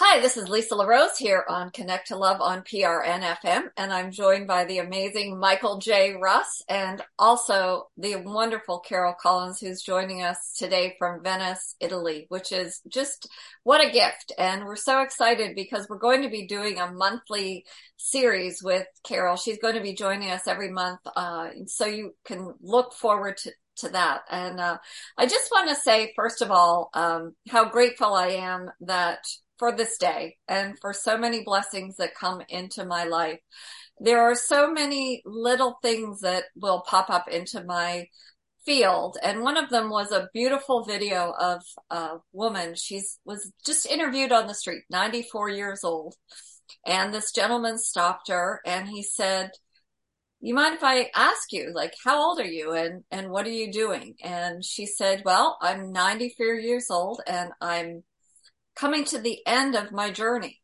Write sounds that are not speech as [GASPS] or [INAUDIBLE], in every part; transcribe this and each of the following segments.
Hi, this is Lisa LaRose here on Connect to Love on PRN FM, and I'm joined by the amazing Michael J. Russ and also the wonderful Carol Collins, who's joining us today from Venice, Italy, which is just what a gift. And we're so excited because we're going to be doing a monthly series with Carol. She's going to be joining us every month, uh, so you can look forward to, to that. And uh, I just want to say, first of all, um, how grateful I am that for this day and for so many blessings that come into my life. There are so many little things that will pop up into my field. And one of them was a beautiful video of a woman. She's was just interviewed on the street, 94 years old. And this gentleman stopped her and he said, you mind if I ask you, like, how old are you and, and what are you doing? And she said, well, I'm 94 years old and I'm coming to the end of my journey.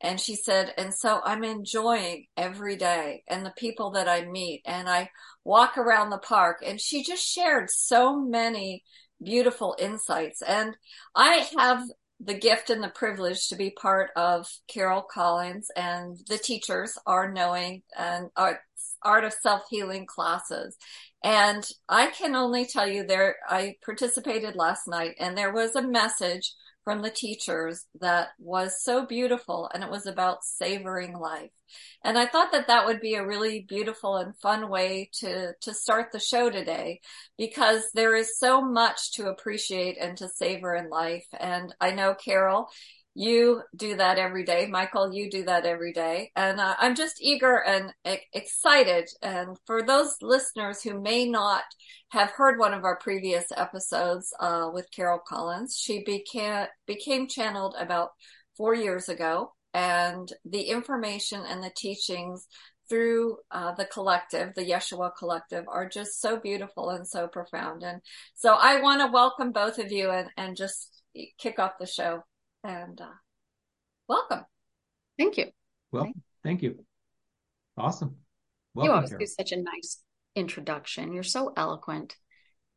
And she said, and so I'm enjoying every day and the people that I meet and I walk around the park and she just shared so many beautiful insights. And I have the gift and the privilege to be part of Carol Collins and the teachers are knowing and art, art of self-healing classes. And I can only tell you there, I participated last night and there was a message from the teachers that was so beautiful and it was about savoring life. And I thought that that would be a really beautiful and fun way to, to start the show today because there is so much to appreciate and to savor in life. And I know Carol, you do that every day. Michael, you do that every day. And uh, I'm just eager and e- excited. And for those listeners who may not have heard one of our previous episodes uh, with Carol Collins, she became, became channeled about four years ago. And the information and the teachings through uh, the collective, the Yeshua collective, are just so beautiful and so profound. And so I want to welcome both of you and, and just kick off the show and uh, welcome. Thank you. Well, thank you. Awesome. Welcome, you always Carol. do such a nice introduction. You're so eloquent,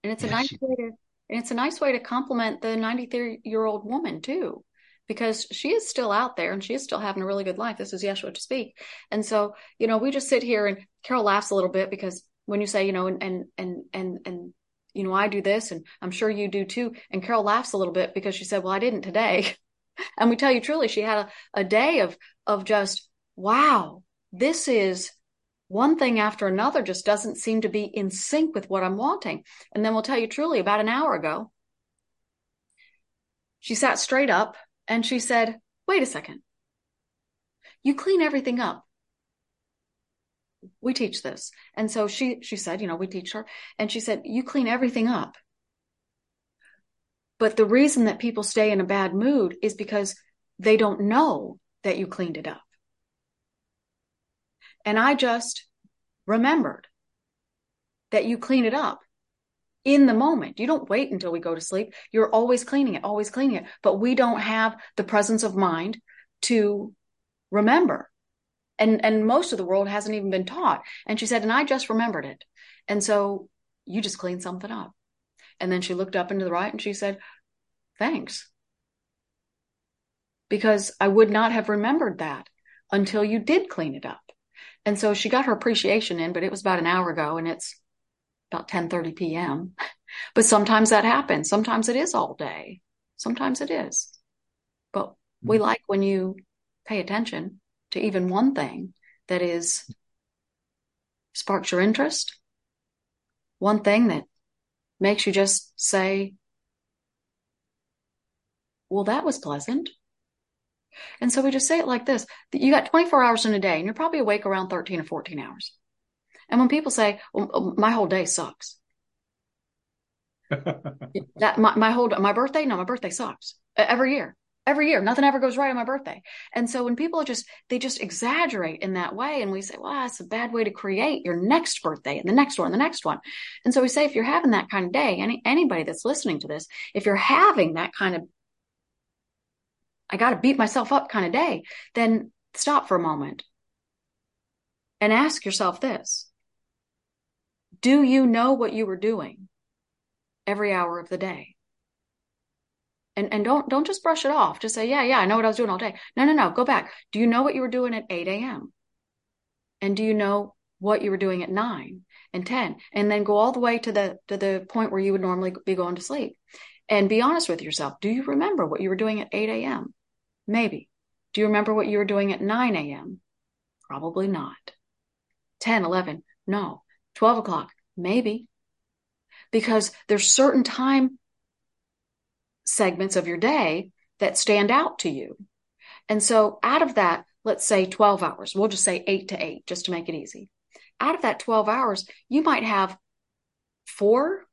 and it's a nice way to and it's a nice way to compliment the 93 year old woman too, because she is still out there and she is still having a really good life. This is Yeshua to speak, and so you know we just sit here and Carol laughs a little bit because when you say you know and and and and and you know I do this and I'm sure you do too, and Carol laughs a little bit because she said, well I didn't today. [LAUGHS] [LAUGHS] And we tell you truly, she had a, a day of, of just, wow, this is one thing after another just doesn't seem to be in sync with what I'm wanting. And then we'll tell you truly about an hour ago, she sat straight up and she said, wait a second. You clean everything up. We teach this. And so she, she said, you know, we teach her and she said, you clean everything up. But the reason that people stay in a bad mood is because they don't know that you cleaned it up. And I just remembered that you clean it up in the moment. You don't wait until we go to sleep. You're always cleaning it, always cleaning it. But we don't have the presence of mind to remember. And, and most of the world hasn't even been taught. And she said, and I just remembered it. And so you just clean something up. And then she looked up into the right and she said, Thanks. Because I would not have remembered that until you did clean it up. And so she got her appreciation in, but it was about an hour ago and it's about 10:30 p.m. [LAUGHS] But sometimes that happens. Sometimes it is all day. Sometimes it is. But we mm-hmm. like when you pay attention to even one thing that is sparks your interest. One thing that makes you just say, well, that was pleasant. And so we just say it like this. You got 24 hours in a day and you're probably awake around 13 or 14 hours. And when people say, well, oh, my whole day sucks. [LAUGHS] that my, my whole, my birthday, no, my birthday sucks every year every year. Nothing ever goes right on my birthday. And so when people just, they just exaggerate in that way and we say, well, that's a bad way to create your next birthday and the next one, and the next one. And so we say, if you're having that kind of day, any, anybody that's listening to this, if you're having that kind of, I got to beat myself up kind of day, then stop for a moment and ask yourself this. Do you know what you were doing every hour of the day? And, and don't, don't just brush it off. Just say, yeah, yeah, I know what I was doing all day. No, no, no. Go back. Do you know what you were doing at 8 a.m.? And do you know what you were doing at nine and 10? And then go all the way to the, to the point where you would normally be going to sleep and be honest with yourself. Do you remember what you were doing at 8 a.m.? Maybe. Do you remember what you were doing at 9 a.m.? Probably not. 10, 11, no. 12 o'clock, maybe. Because there's certain time segments of your day that stand out to you. And so out of that, let's say 12 hours, we'll just say eight to eight, just to make it easy. Out of that 12 hours, you might have four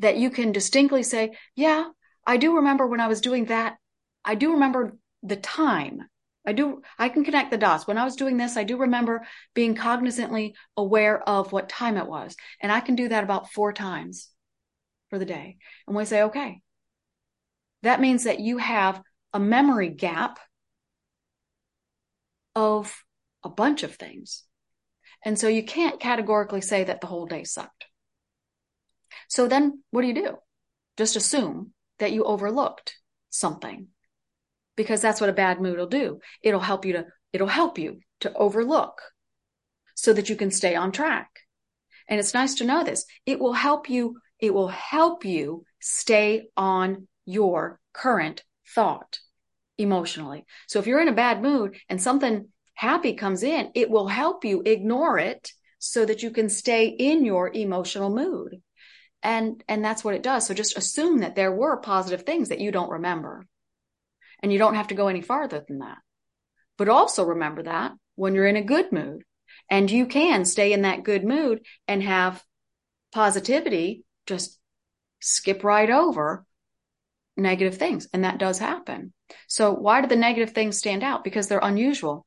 that you can distinctly say, yeah, I do remember when I was doing that. I do remember the time. I do, I can connect the dots. When I was doing this, I do remember being cognizantly aware of what time it was. And I can do that about four times for the day. And we say, okay, that means that you have a memory gap of a bunch of things. And so you can't categorically say that the whole day sucked. So then what do you do? Just assume that you overlooked something because that's what a bad mood will do. It'll help you to, it'll help you to overlook so that you can stay on track. And it's nice to know this. It will help you, it will help you stay on your current thought emotionally. So if you're in a bad mood and something happy comes in, it will help you ignore it so that you can stay in your emotional mood. And and that's what it does. So just assume that there were positive things that you don't remember. And you don't have to go any farther than that. But also remember that when you're in a good mood and you can stay in that good mood and have positivity just skip right over negative things and that does happen so why do the negative things stand out because they're unusual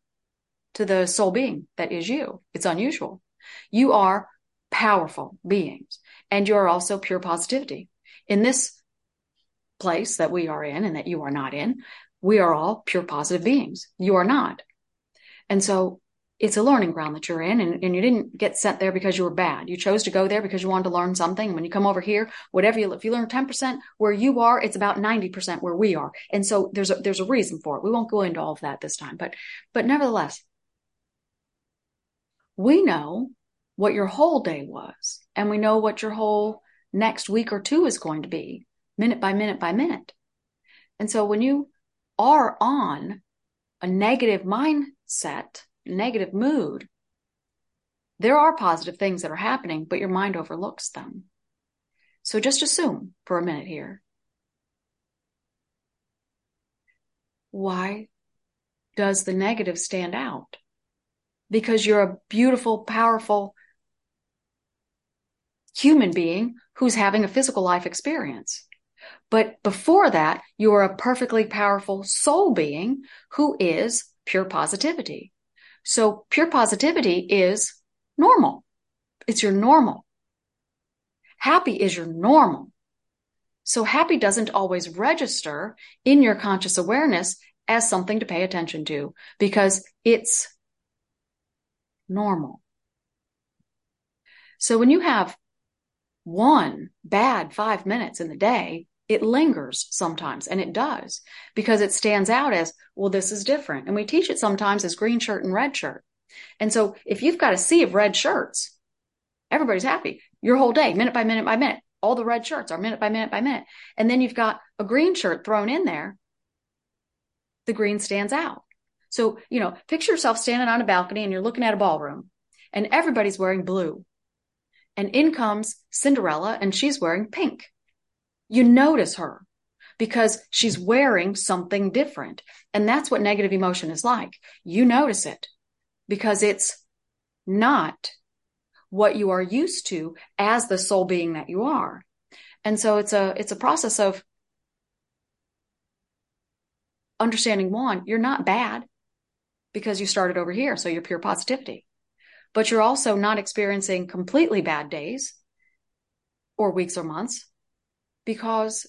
to the soul being that is you it's unusual you are powerful beings and you're also pure positivity. In this place that we are in and that you are not in, we are all pure positive beings. You are not. And so it's a learning ground that you're in and, and you didn't get sent there because you were bad. You chose to go there because you wanted to learn something. When you come over here, whatever you, if you learn 10% where you are, it's about 90% where we are. And so there's a, there's a reason for it. We won't go into all of that this time, but, but nevertheless, we know what your whole day was. And we know what your whole next week or two is going to be, minute by minute by minute. And so when you are on a negative mindset, negative mood, there are positive things that are happening, but your mind overlooks them. So just assume for a minute here. Why does the negative stand out? Because you're a beautiful, powerful, human being who's having a physical life experience. But before that, you are a perfectly powerful soul being who is pure positivity. So pure positivity is normal. It's your normal. Happy is your normal. So happy doesn't always register in your conscious awareness as something to pay attention to because it's normal. So when you have one bad five minutes in the day, it lingers sometimes and it does because it stands out as, well, this is different. And we teach it sometimes as green shirt and red shirt. And so if you've got a sea of red shirts, everybody's happy your whole day, minute by minute by minute. All the red shirts are minute by minute by minute. And then you've got a green shirt thrown in there. The green stands out. So, you know, picture yourself standing on a balcony and you're looking at a ballroom and everybody's wearing blue and in comes Cinderella and she's wearing pink. You notice her because she's wearing something different. And that's what negative emotion is like. You notice it because it's not what you are used to as the soul being that you are. And so it's a, it's a process of understanding one, you're not bad because you started over here. So you're pure positivity but you're also not experiencing completely bad days or weeks or months because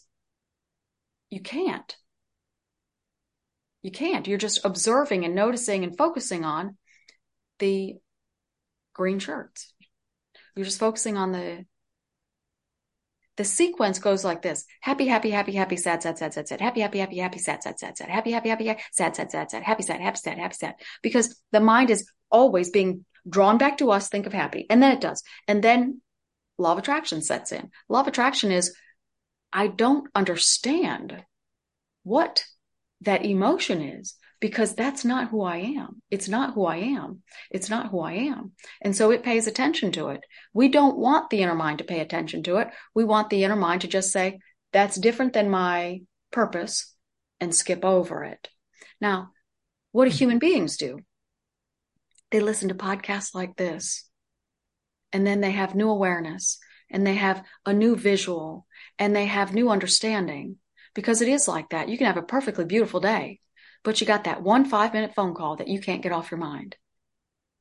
you can't. You can't. You're just observing and noticing and focusing on the green shirts. You're just focusing on the the sequence goes like this. Happy happy happy happy sad sad sad sad sad. Happy happy happy happy sad sad sad sad. Happy happy happy sad sad sad sad. Happy sad happy sad happy sad. Because the mind is always being drawn back to us think of happy. And then it does. And then law of attraction sets in. Law of attraction is i don't understand what that emotion is because that's not who I am. It's not who I am. It's not who I am. And so it pays attention to it. We don't want the inner mind to pay attention to it. We want the inner mind to just say, that's different than my purpose and skip over it. Now, what do human beings do? They listen to podcasts like this and then they have new awareness and they have a new visual and they have new understanding because it is like that. You can have a perfectly beautiful day but you got that one five minute phone call that you can't get off your mind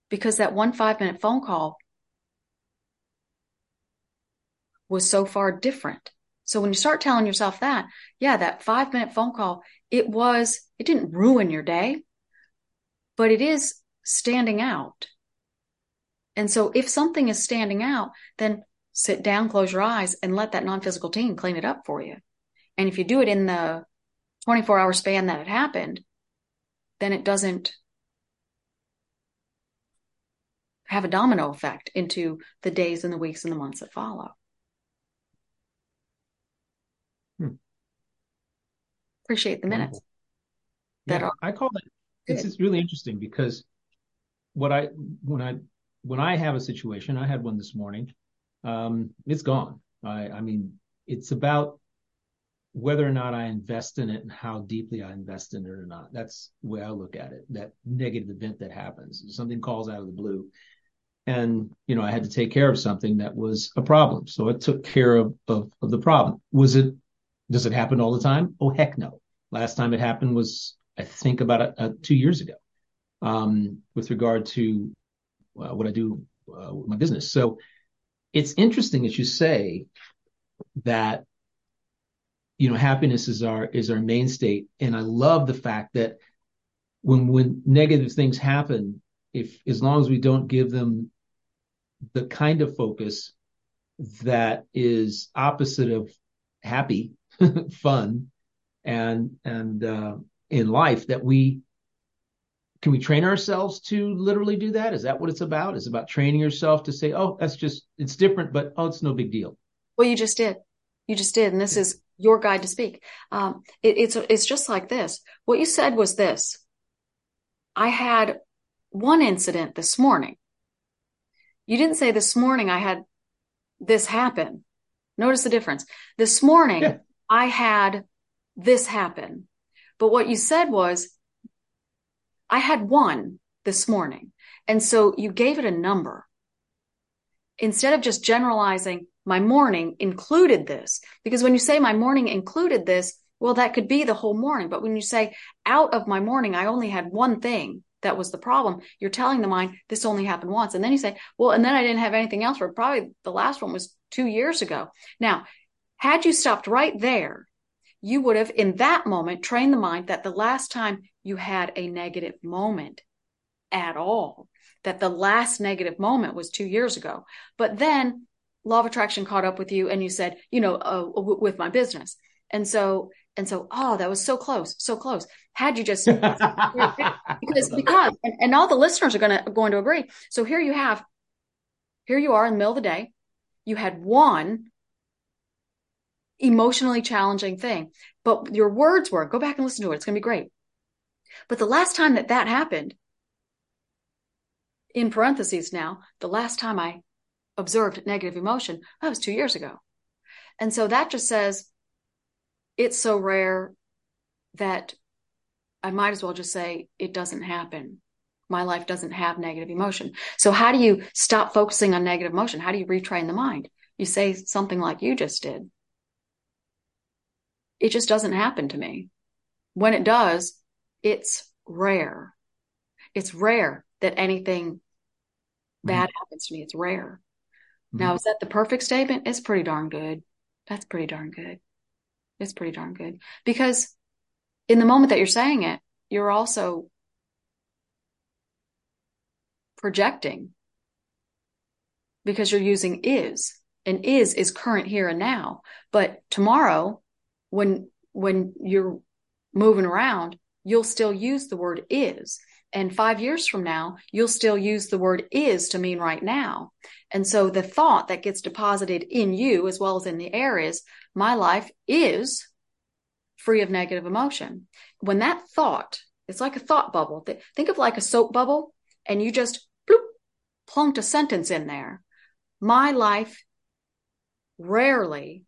because that one five minute phone call was so far different. So when you start telling yourself that, yeah, that five minute phone call, it was, it didn't ruin your day, but it is standing out. And so if something is standing out, then sit down, close your eyes and let that non-physical team clean it up for you. And if you do it in the 24 hour span that it happened, then it doesn't have a domino effect into the days and the weeks and the months that follow. Hmm. Appreciate the minutes. Yeah, that are I call it. It's, it's really interesting because what I when I when I have a situation, I had one this morning. Um, it's gone. I I mean, it's about whether or not I invest in it and how deeply I invest in it or not. That's the way I look at it. That negative event that happens, something calls out of the blue. And, you know, I had to take care of something that was a problem. So I took care of, of, of the problem. Was it, does it happen all the time? Oh, heck no. Last time it happened was, I think about a, a two years ago, um, with regard to uh, what I do uh, with my business. So it's interesting as you say that you know, happiness is our is our main state. And I love the fact that when when negative things happen, if as long as we don't give them the kind of focus that is opposite of happy, [LAUGHS] fun, and and uh, in life, that we can we train ourselves to literally do that? Is that what it's about? Is about training yourself to say, oh, that's just it's different, but oh, it's no big deal. Well, you just did. You just did, and this is your guide to speak. Um, it, it's it's just like this. What you said was this. I had one incident this morning. You didn't say this morning I had this happen. Notice the difference. This morning yeah. I had this happen. But what you said was I had one this morning. And so you gave it a number. Instead of just generalizing, my morning included this. Because when you say my morning included this, well, that could be the whole morning. But when you say out of my morning, I only had one thing that was the problem, you're telling the mind this only happened once. And then you say, well, and then I didn't have anything else, or probably the last one was two years ago. Now, had you stopped right there, you would have in that moment trained the mind that the last time you had a negative moment at all, that the last negative moment was two years ago. But then law of attraction caught up with you and you said, you know, uh, w- with my business. And so, and so, oh, that was so close, so close. Had you just, [LAUGHS] because, because, and, and all the listeners are going to, going to agree. So here you have, here you are in the middle of the day. You had one emotionally challenging thing, but your words were, go back and listen to it. It's going to be great. But the last time that that happened, in parentheses now, the last time I observed negative emotion, that was two years ago. And so that just says it's so rare that I might as well just say it doesn't happen. My life doesn't have negative emotion. So how do you stop focusing on negative emotion? How do you retrain the mind? You say something like you just did. It just doesn't happen to me. When it does, it's rare. It's rare that anything bad mm-hmm. happens to me. It's rare. Now, mm-hmm. is that the perfect statement? It's pretty darn good. That's pretty darn good. It's pretty darn good because in the moment that you're saying it, you're also projecting because you're using is and is is current here and now. But tomorrow, when when you're moving around, you'll still use the word is. And five years from now, you'll still use the word is to mean right now. And so the thought that gets deposited in you as well as in the air is my life is free of negative emotion. When that thought, it's like a thought bubble. Think of like a soap bubble and you just bloop, plunked a sentence in there. My life rarely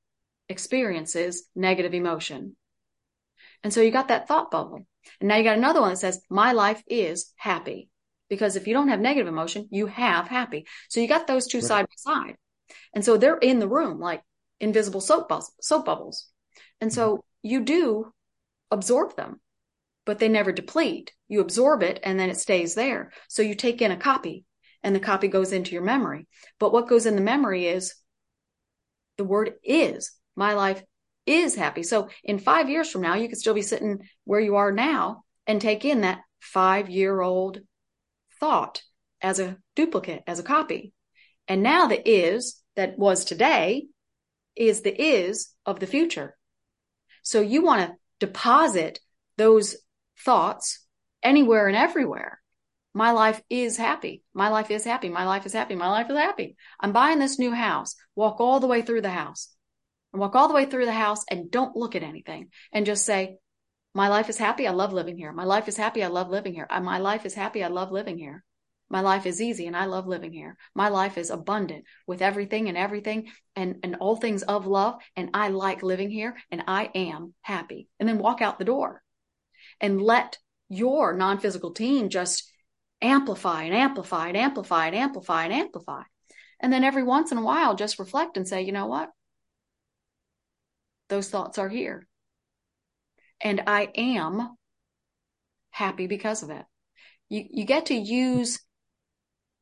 experiences negative emotion. And so you got that thought bubble. And now you got another one that says, my life is happy. Because if you don't have negative emotion, you have happy. So you got those two right. side by side. And so they're in the room like invisible soap, bu- soap bubbles. And so mm-hmm. you do absorb them, but they never deplete. You absorb it and then it stays there. So you take in a copy and the copy goes into your memory. But what goes in the memory is the word is. My life is happy. So in five years from now, you could still be sitting where you are now and take in that five year old thought as a duplicate, as a copy. And now the is that was today is the is of the future. So you want to deposit those thoughts anywhere and everywhere. My life is happy. My life is happy. My life is happy. My life is happy. I'm buying this new house. Walk all the way through the house and walk all the way through the house and don't look at anything and just say, my life is happy. I love living here. My life is happy. I love living here. Uh, my life is happy. I love living here. My life is easy and I love living here. My life is abundant with everything and everything and, and all things of love. And I like living here and I am happy. And then walk out the door and let your non physical team just amplify and amplify and amplify and amplify and amplify. And then every once in a while, just reflect and say, you know what? Those thoughts are here. And I am happy because of it. You, you get to use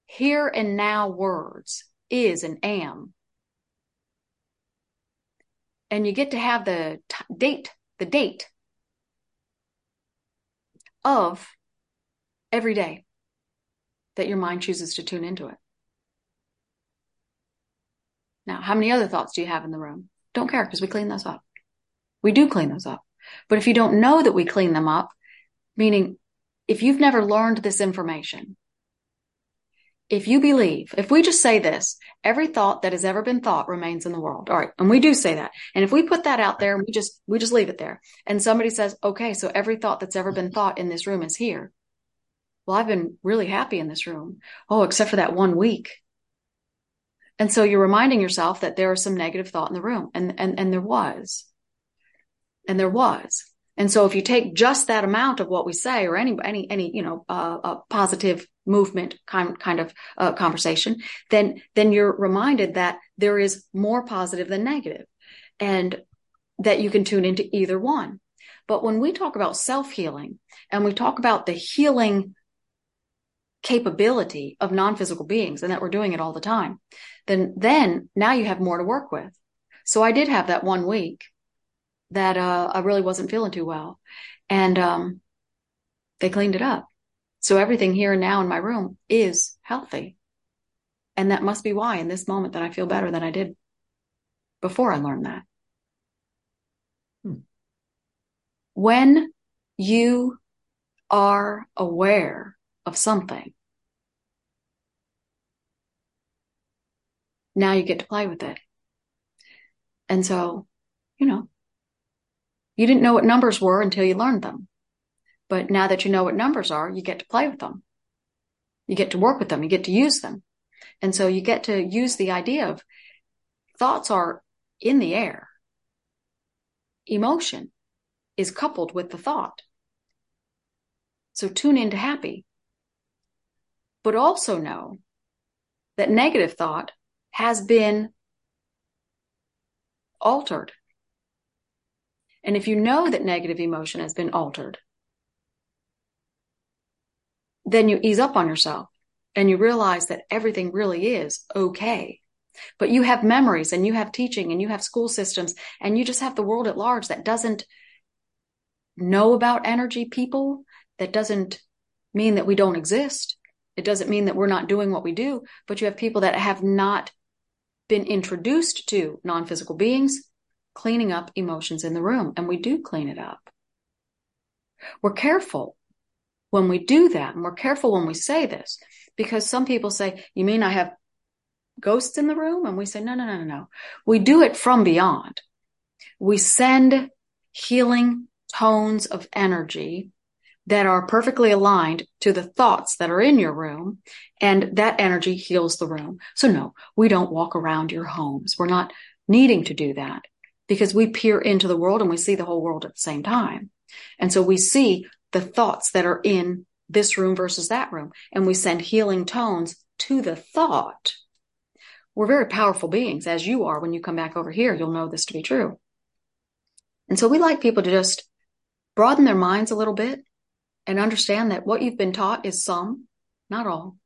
here and now words, is and am. And you get to have the t- date, the date of every day that your mind chooses to tune into it. Now, how many other thoughts do you have in the room? Don't care because we clean those up. We do clean those up. But if you don't know that we clean them up, meaning if you've never learned this information, if you believe, if we just say this, every thought that has ever been thought remains in the world. All right. And we do say that. And if we put that out there and we just, we just leave it there and somebody says, okay, so every thought that's ever been thought in this room is here. Well, I've been really happy in this room. Oh, except for that one week. And so you're reminding yourself that there is some negative thought in the room and, and, and there was, and there was. And so if you take just that amount of what we say or any, any, any, you know, uh, a positive movement kind, kind of uh, conversation, then, then you're reminded that there is more positive than negative and that you can tune into either one. But when we talk about self healing and we talk about the healing capability of non-physical beings and that we're doing it all the time, then, then now you have more to work with. So I did have that one week that, uh, I really wasn't feeling too well and, um, they cleaned it up. So everything here and now in my room is healthy. And that must be why in this moment that I feel better than I did before I learned that. Hmm. When you are aware of something, now you get to play with it. And so, you know, you didn't know what numbers were until you learned them. But now that you know what numbers are, you get to play with them. You get to work with them. You get to use them. And so you get to use the idea of thoughts are in the air. Emotion is coupled with the thought. So tune into happy. But also know that negative thought has been altered. And if you know that negative emotion has been altered, then you ease up on yourself and you realize that everything really is okay. But you have memories and you have teaching and you have school systems and you just have the world at large that doesn't know about energy people. That doesn't mean that we don't exist. It doesn't mean that we're not doing what we do, but you have people that have not been introduced to non-physical beings cleaning up emotions in the room and we do clean it up. We're careful when we do that and we're careful when we say this because some people say, you mean I have ghosts in the room? And we say, no, no, no, no, no. We do it from beyond. We send healing tones of energy that are perfectly aligned to the thoughts that are in your room and that energy heals the room. So no, we don't walk around your homes. We're not needing to do that because we peer into the world and we see the whole world at the same time. And so we see the thoughts that are in this room versus that room and we send healing tones to the thought. We're very powerful beings as you are when you come back over here. You'll know this to be true. And so we like people to just broaden their minds a little bit and understand that what you've been taught is some, not all.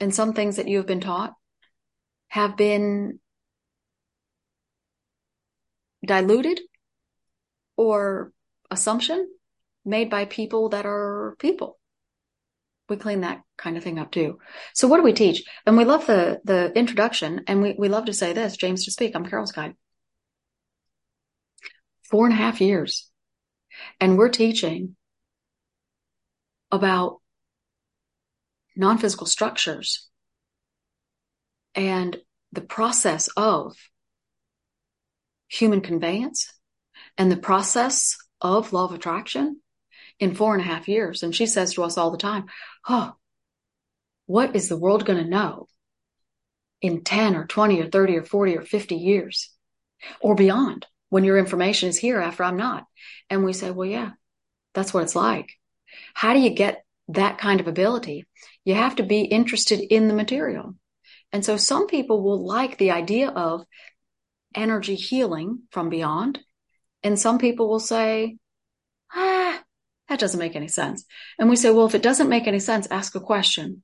And some things that you have been taught have been diluted or assumption made by people that are people. We clean that kind of thing up too. So what do we teach? And we love the, the introduction and we, we love to say this, James to speak. I'm Carol's guide. Four and a half years and we're teaching about non-physical structures and the process of human conveyance and the process of law of attraction in four and a half years. And she says to us all the time, Oh, what is the world going to know in 10 or 20 or 30 or 40 or 50 years or beyond? When your information is here after I'm not. And we say, well, yeah, that's what it's like. How do you get that kind of ability? You have to be interested in the material. And so some people will like the idea of energy healing from beyond. And some people will say, ah, that doesn't make any sense. And we say, well, if it doesn't make any sense, ask a question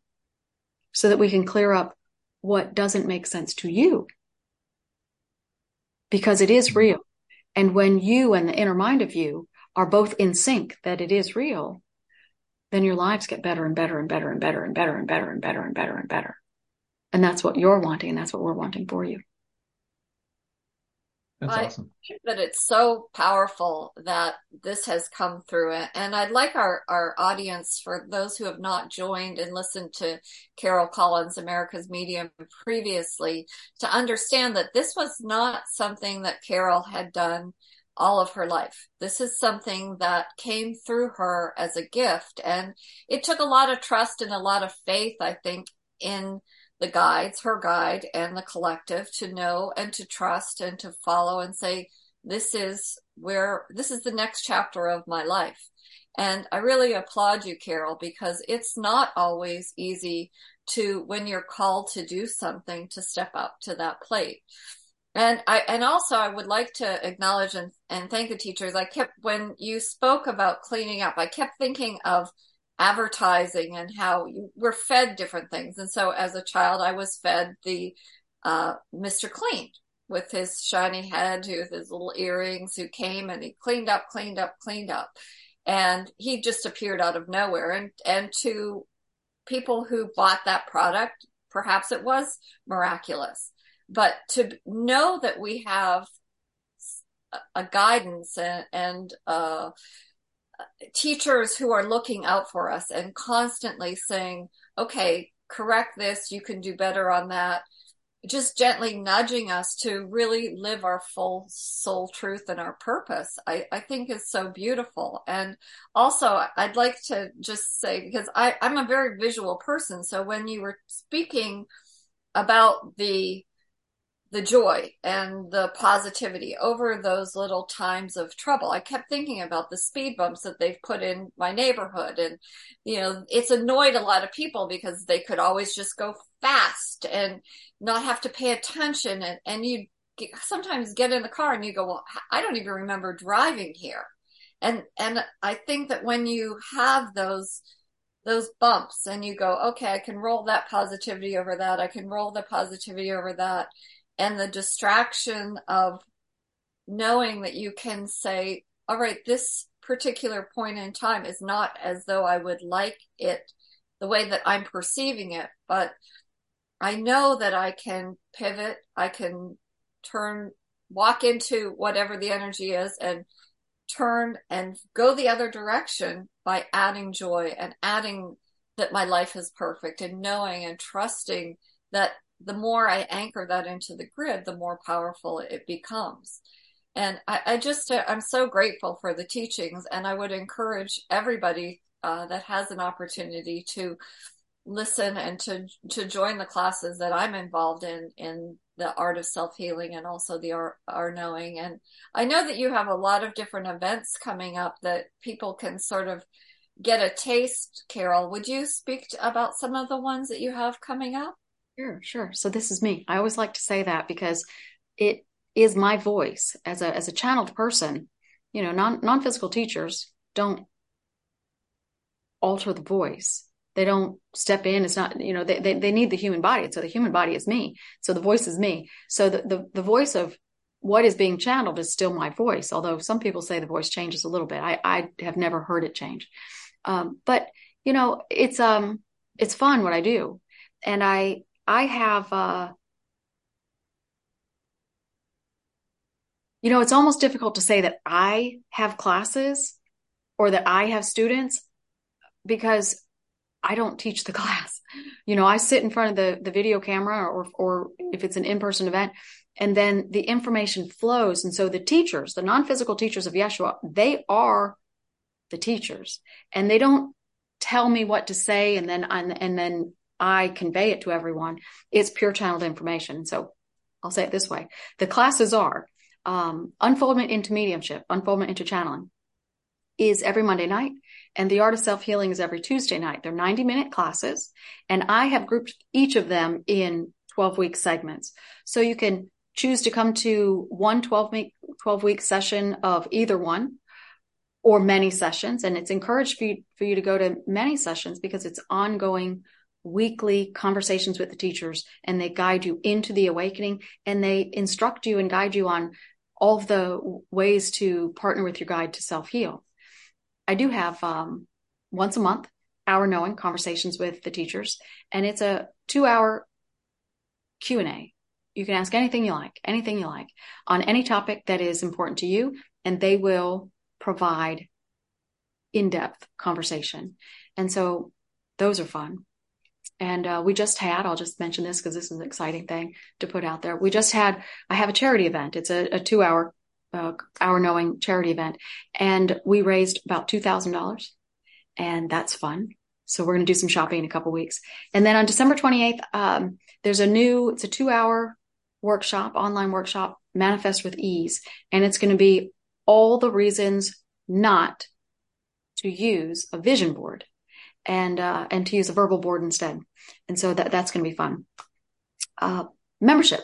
so that we can clear up what doesn't make sense to you. Because it is real. And when you and the inner mind of you are both in sync that it is real, then your lives get better and better and better and better and better and better and better and better and better. And that's what you're wanting and that's what we're wanting for you. That's I awesome. think that it's so powerful that this has come through it. And I'd like our, our audience, for those who have not joined and listened to Carol Collins, America's Medium previously, to understand that this was not something that Carol had done all of her life. This is something that came through her as a gift. And it took a lot of trust and a lot of faith, I think, in the guides, her guide and the collective to know and to trust and to follow and say, this is where, this is the next chapter of my life. And I really applaud you, Carol, because it's not always easy to, when you're called to do something, to step up to that plate. And I, and also I would like to acknowledge and, and thank the teachers. I kept, when you spoke about cleaning up, I kept thinking of advertising and how you were fed different things. And so as a child, I was fed the, uh, Mr. Clean with his shiny head, with his little earrings, who came and he cleaned up, cleaned up, cleaned up. And he just appeared out of nowhere. And, and to people who bought that product, perhaps it was miraculous. But to know that we have a guidance and, and uh, teachers who are looking out for us and constantly saying, okay, correct this. You can do better on that. Just gently nudging us to really live our full soul truth and our purpose, I, I think is so beautiful. And also I'd like to just say, because I, I'm a very visual person. So when you were speaking about the the joy and the positivity over those little times of trouble. I kept thinking about the speed bumps that they've put in my neighborhood and, you know, it's annoyed a lot of people because they could always just go fast and not have to pay attention. And, and you sometimes get in the car and you go, well, I don't even remember driving here. And, and I think that when you have those, those bumps and you go, okay, I can roll that positivity over that. I can roll the positivity over that and the distraction of knowing that you can say, all right, this particular point in time is not as though I would like it the way that I'm perceiving it, but I know that I can pivot. I can turn, walk into whatever the energy is and turn and go the other direction by adding joy and adding that my life is perfect and knowing and trusting that the more I anchor that into the grid, the more powerful it becomes. And I, I just, I'm so grateful for the teachings and I would encourage everybody uh, that has an opportunity to listen and to, to join the classes that I'm involved in, in the art of self healing and also the art, our knowing. And I know that you have a lot of different events coming up that people can sort of get a taste. Carol, would you speak about some of the ones that you have coming up? Sure, sure. So this is me. I always like to say that because it is my voice as a as a channeled person. You know, non non physical teachers don't alter the voice they don't step in. It's not, you know, they, they, they need the human body. So the human body is me. So the voice is me. So the, the, the voice of what is being channeled is still my voice. Although some people say the voice changes a little bit. I, I have never heard it change. Um, but you know, it's, um, it's fun what I do. And I, I have, uh, you know, it's almost difficult to say that I have classes or that I have students because I don't teach the [LAUGHS] class. You know, I sit in front of the, the video camera or, or if it's an in-person event and then the information flows. And so the teachers, the non-physical teachers of Yeshua, they are the teachers and they don't tell me what to say. And then, and then I convey it to everyone. It's pure channeled information. So I'll say it this way. The classes are, um, unfoldment into mediumship, unfoldment into channeling is every Monday night and the art of self healing is every Tuesday night. They're 90 minute classes and I have grouped each of them in 12 week segments. So you can choose to come to one 12 week, 12 week session of either one or many sessions. And it's encouraged for you, for you to go to many sessions because it's ongoing weekly conversations with the teachers and they guide you into the awakening and they instruct you and guide you on all of the ways to partner with your guide to self heal. I do have um, once a month our knowing conversations with the teachers, and it's a two hour Q and A. You can ask anything you like, anything you like on any topic that is important to you, and they will provide in depth conversation. And so those are fun. And uh, we just had, I'll just mention this because this is an exciting thing to put out there. We just had, I have a charity event. It's a, a two hour uh, our knowing charity event and we raised about $2,000 and that's fun. So we're going to do some shopping in a couple weeks. And then on December 28th, um, there's a new, it's a two hour workshop, online workshop, manifest with ease. And it's going to be all the reasons not to use a vision board and, uh, and to use a verbal board instead. And so that, that's going to be fun. Uh, membership.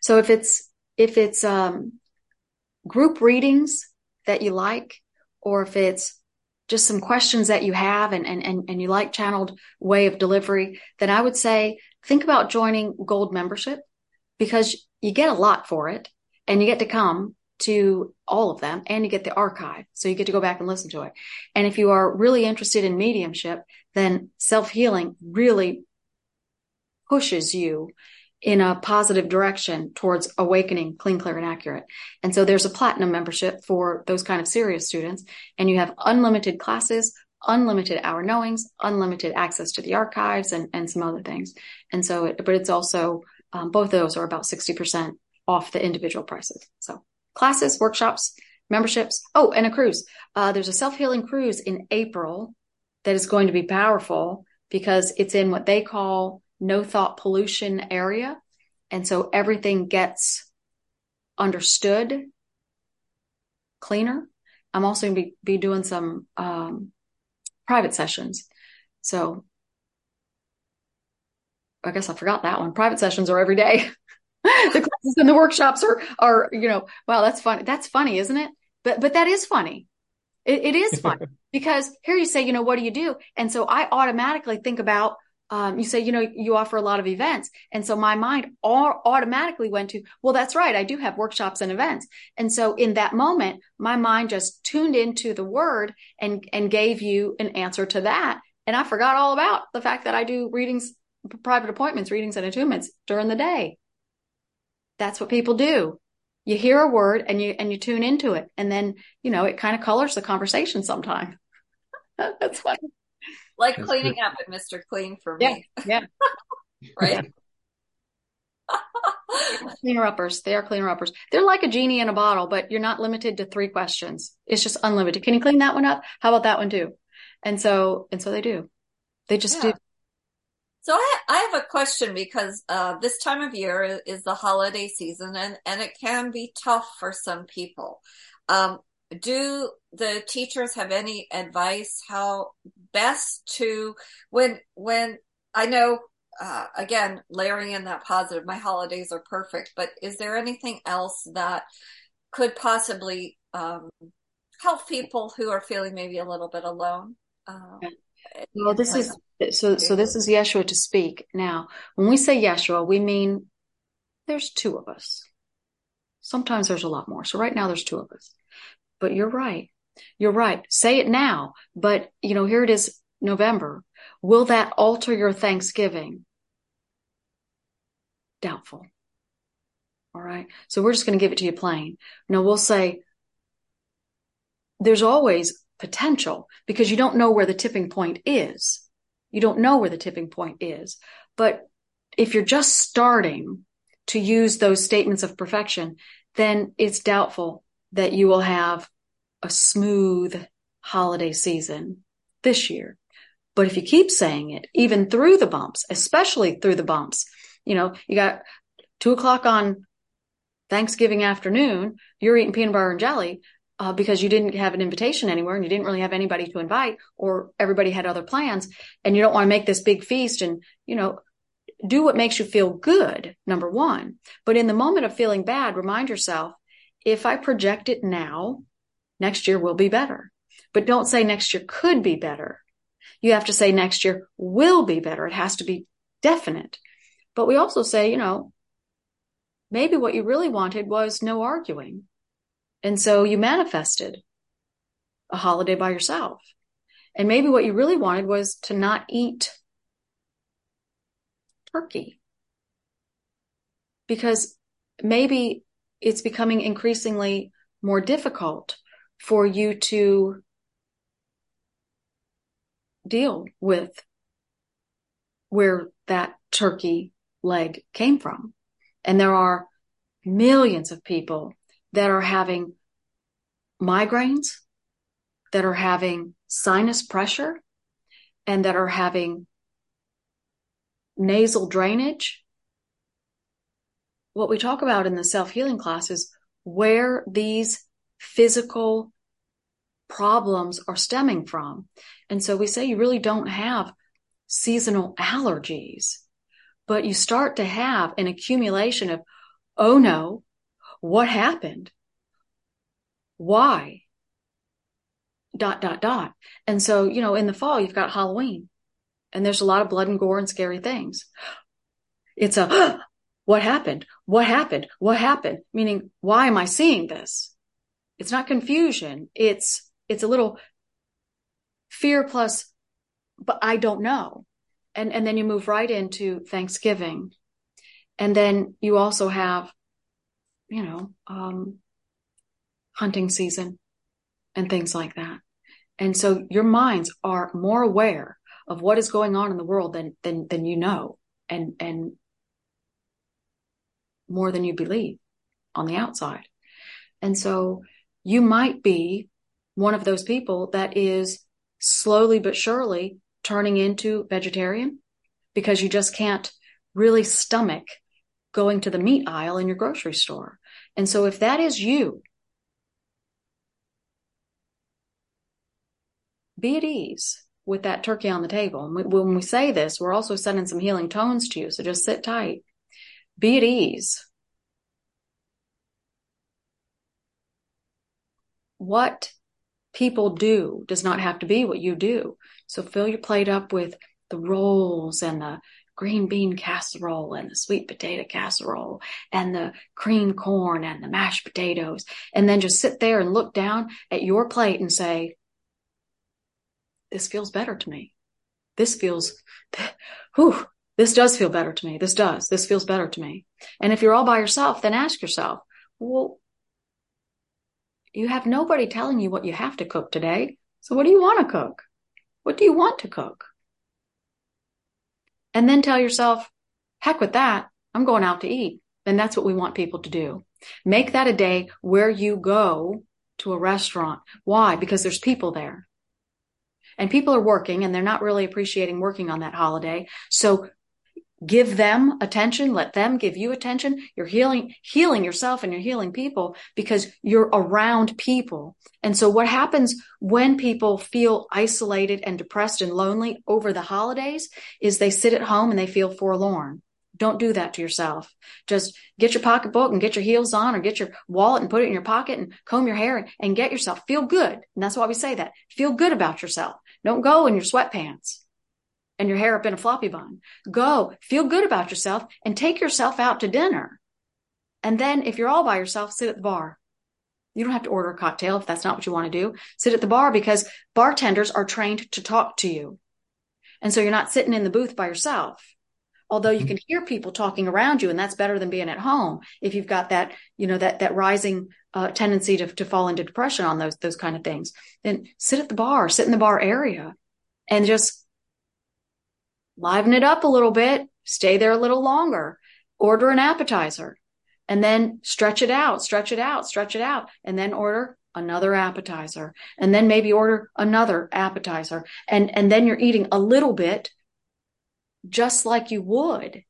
So if it's, if it's, um, group readings that you like, or if it's just some questions that you have and, and, and, and you like channeled way of delivery, then I would say think about joining gold membership because you get a lot for it and you get to come to all of them and you get the archive. So you get to go back and listen to it. And if you are really interested in mediumship, then self healing really pushes you in a positive direction towards awakening clean, clear, and accurate. And so there's a platinum membership for those kind of serious students, and you have unlimited classes, unlimited our knowings, unlimited access to the archives, and, and some other things. And so, it, but it's also um, both of those are about 60% off the individual prices. So classes, workshops, memberships. Oh, and a cruise. Uh, there's a self healing cruise in April that is going to be powerful because it's in what they call no thought pollution area. And so everything gets understood cleaner. I'm also going to be, be doing some um, private sessions. So I guess I forgot that one. Private sessions are every day. [LAUGHS] [LAUGHS] the classes and the workshops are are you know wow that's funny that's funny isn't it but but that is funny it, it is funny [LAUGHS] because here you say you know what do you do and so i automatically think about um, you say, you know, you offer a lot of events. And so my mind all automatically went to, well, that's right. I do have workshops and events. And so in that moment, my mind just tuned into the word and, and gave you an answer to that. And I forgot all about the fact that I do readings private appointments, readings, and attunements during the day. That's what people do. You hear a word and you and you tune into it, and then you know it kind of colors the conversation. Sometimes [LAUGHS] that's funny. Like that's cleaning good. up at Mister Clean for me. Yeah, yeah. [LAUGHS] right. cleaner uppers. They are cleaner uppers. They're like a genie in a bottle, but you're not limited to three questions. It's just unlimited. Can you clean that one up? How about that one too? And so, and so they do. They just yeah. do. So I, I have a question because uh, this time of year is the holiday season, and and it can be tough for some people. Um, do the teachers have any advice how best to when when I know uh, again, layering in that positive, my holidays are perfect, but is there anything else that could possibly um, help people who are feeling maybe a little bit alone? Um, well, this is so. So this is Yeshua to speak. Now, when we say Yeshua, we mean there's two of us. Sometimes there's a lot more. So right now there's two of us. But you're right. You're right. Say it now. But you know, here it is, November. Will that alter your Thanksgiving? Doubtful. All right. So we're just going to give it to you plain. Now we'll say there's always potential because you don't know where the tipping point is. You don't know where the tipping point is. But if you're just starting to use those statements of perfection, then it's doubtful that you will have a smooth holiday season this year. But if you keep saying it, even through the bumps, especially through the bumps, you know, you got two o'clock on Thanksgiving afternoon, you're eating peanut butter and jelly uh, because you didn't have an invitation anywhere and you didn't really have anybody to invite or everybody had other plans and you don't want to make this big feast and, you know, do what makes you feel good, number one. But in the moment of feeling bad, remind yourself, if I project it now, next year will be better. But don't say next year could be better. You have to say next year will be better. It has to be definite. But we also say, you know, maybe what you really wanted was no arguing. And so you manifested a holiday by yourself. And maybe what you really wanted was to not eat turkey. Because maybe it's becoming increasingly more difficult for you to deal with where that turkey leg came from. And there are millions of people that are having migraines, that are having sinus pressure, and that are having nasal drainage. What we talk about in the self healing class is where these physical problems are stemming from. And so we say you really don't have seasonal allergies but you start to have an accumulation of, oh no, what happened? Why? Dot, dot, dot. And so, you know, in the fall, you've got Halloween and there's a lot of blood and gore and scary things. It's a, [GASPS] what happened? What happened? What happened? Meaning, why am I seeing this? It's not confusion. It's, it's a little fear plus, but I don't know and and then you move right into Thanksgiving, and then you also have, you know, um, hunting season, and things like that, and so your minds are more aware of what is going on in the world than than than you know, and and more than you believe on the outside, and so you might be one of those people that is slowly but surely turning into vegetarian because you just can't really stomach going to the meat aisle in your grocery store. And so if that is you, be at ease with that turkey on the table. When we say this, we're also sending some healing tones to you. So just sit tight. Be at ease. What people do does not have to be what you do. So fill your plate up with the rolls and the green bean casserole and the sweet potato casserole and the cream corn and the mashed potatoes. And then just sit there and look down at your plate and say, this feels better to me. This feels, [LAUGHS] whew, this does feel better to me. This does. This feels better to me. And if you're all by yourself, then ask yourself, well, you have nobody telling you what you have to cook today. So what do you want to cook? What do you want to cook? And then tell yourself, heck with that. I'm going out to eat. And that's what we want people to do. Make that a day where you go to a restaurant. Why? Because there's people there. And people are working and they're not really appreciating working on that holiday. So give them attention. Let them give you attention. You're healing healing yourself and you're healing people because you're around people. And so what happens when people feel isolated and depressed and lonely over the holidays is they sit at home and they feel forlorn. Don't do that to yourself. Just get your pocketbook and get your heels on or get your wallet and put it in your pocket and comb your hair and, and get yourself. Feel good. And that's why we say that. Feel good about yourself. Don't go in your sweatpants and your hair up in a floppy bun. Go, feel good about yourself and take yourself out to dinner. And then if you're all by yourself, sit at the bar. You don't have to order a cocktail if that's not what you want to do. Sit at the bar because bartenders are trained to talk to you. And so you're not sitting in the booth by yourself. Although you mm-hmm. can hear people talking around you and that's better than being at home. If you've got that, you know, that, that rising uh, tendency to, to fall into depression on those, those kind of things, then sit at the bar, sit in the bar area and just liven it up a little bit, stay there a little longer, order an appetizer, and then stretch it out, stretch it out, stretch it out, and then order another appetizer, and then maybe order another appetizer. And, and then you're eating a little bit just like you would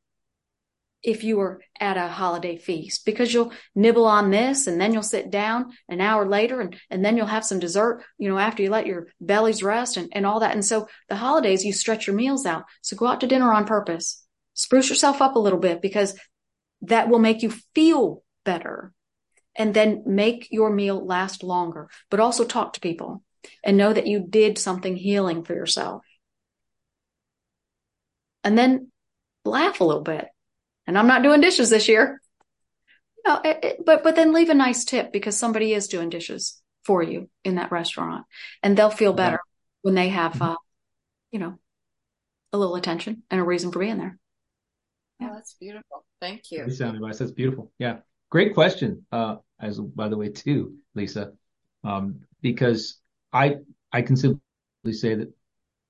if you were at a holiday feast because you'll nibble on this and then you'll sit down an hour later and, and then you'll have some dessert, you know, after you let your bellies rest and, and all that. And so the holidays, you stretch your meals out. So go out to dinner on purpose. Spruce yourself up a little bit because that will make you feel better and then make your meal last longer, but also talk to people and know that you did something healing for yourself. And then laugh a little bit and I'm not doing dishes this year. No, it, it, but but then leave a nice tip because somebody is doing dishes for you in that restaurant, and they'll feel better yeah. when they have, mm-hmm. uh, you know, a little attention and a reason for being there. Yeah, oh, that's beautiful. Thank you. Sound advice. That's beautiful. Yeah, great question. Uh, as by the way, too, Lisa, um, because I I can simply say that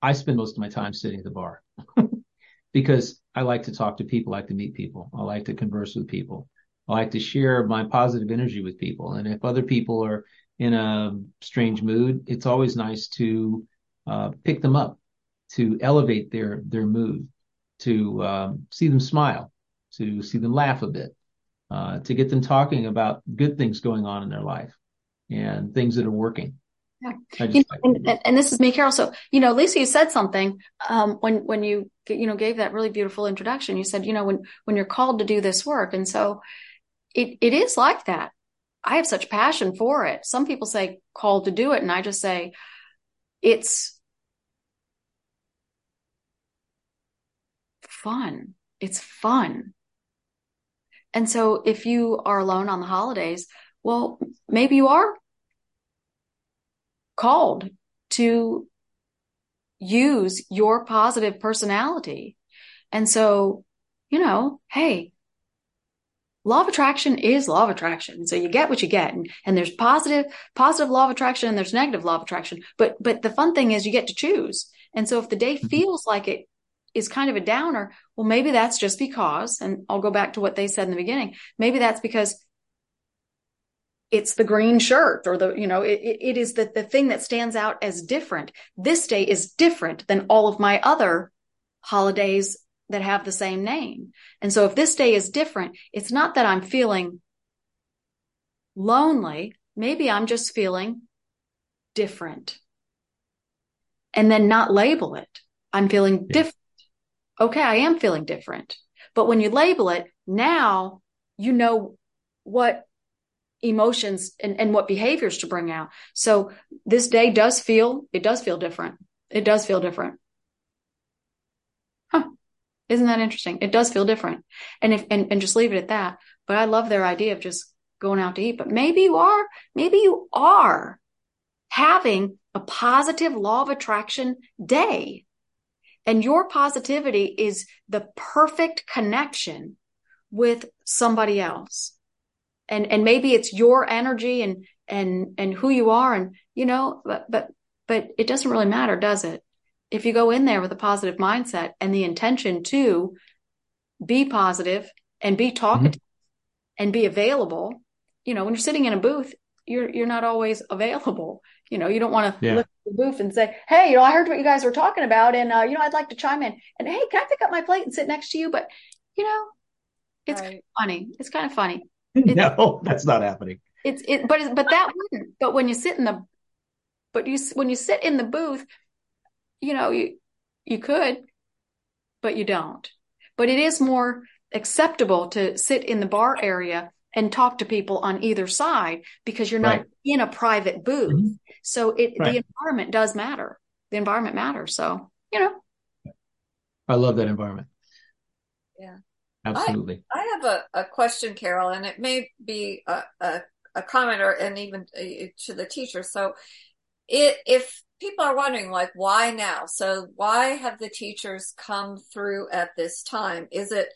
I spend most of my time sitting at the bar [LAUGHS] because I like to talk to people, I like to meet people, I like to converse with people, I like to share my positive energy with people. And if other people are in a strange mood, it's always nice to uh, pick them up, to elevate their their mood, to um, see them smile, to see them laugh a bit, uh, to get them talking about good things going on in their life and things that are working. Yeah. You know, and, and, this is me, Carol. So, you know, Lisa, you said something, um, when, when you, you know, gave that really beautiful introduction. You said, you know, when, when you're called to do this work. And so it, it is like that. I have such passion for it. Some people say called to do it. And I just say it's fun. It's fun. And so if you are alone on the holidays, well, maybe you are called to use your positive personality. And so, you know, hey, law of attraction is law of attraction. So you get what you get. And, and there's positive, positive law of attraction and there's negative law of attraction. But, but the fun thing is you get to choose. And so if the day mm-hmm. feels like it is kind of a downer, well, maybe that's just because, and I'll go back to what they said in the beginning. Maybe that's because it's the green shirt or the, you know, it, it is the, the thing that stands out as different. This day is different than all of my other holidays that have the same name. And so if this day is different, it's not that I'm feeling lonely. Maybe I'm just feeling different and then not label it. I'm feeling yeah. different. Okay. I am feeling different. But when you label it now, you know what emotions and, and what behaviors to bring out. So this day does feel, it does feel different. It does feel different. Huh. Isn't that interesting? It does feel different. And if, and, and just leave it at that. But I love their idea of just going out to eat. But maybe you are, maybe you are having a positive law of attraction day. And your positivity is the perfect connection with somebody else. And, and maybe it's your energy and, and, and who you are. And, you know, but, but, but it doesn't really matter, does it? If you go in there with a positive mindset and the intention to be positive and be talkative mm-hmm. and be available, you know, when you're sitting in a booth, you're, you're not always available. You know, you don't want to yeah. look at the booth and say, Hey, you know, I heard what you guys were talking about and, uh, you know, I'd like to chime in and, Hey, can I pick up my plate and sit next to you? But, you know, it's right. kind of funny. It's kind of funny. [LAUGHS] No, that's not happening. It's it, but but that wouldn't. But when you sit in the, but you when you sit in the booth, you know you you could, but you don't. But it is more acceptable to sit in the bar area and talk to people on either side because you're not right. in a private booth. Mm-hmm. So it right. the environment does matter. The environment matters. So you know. I love that environment. Absolutely. I, I have a, a, question, Carol, and it may be a, a, a comment or and even uh, to the teacher. So it, if people are wondering like why now? So why have the teachers come through at this time? Is it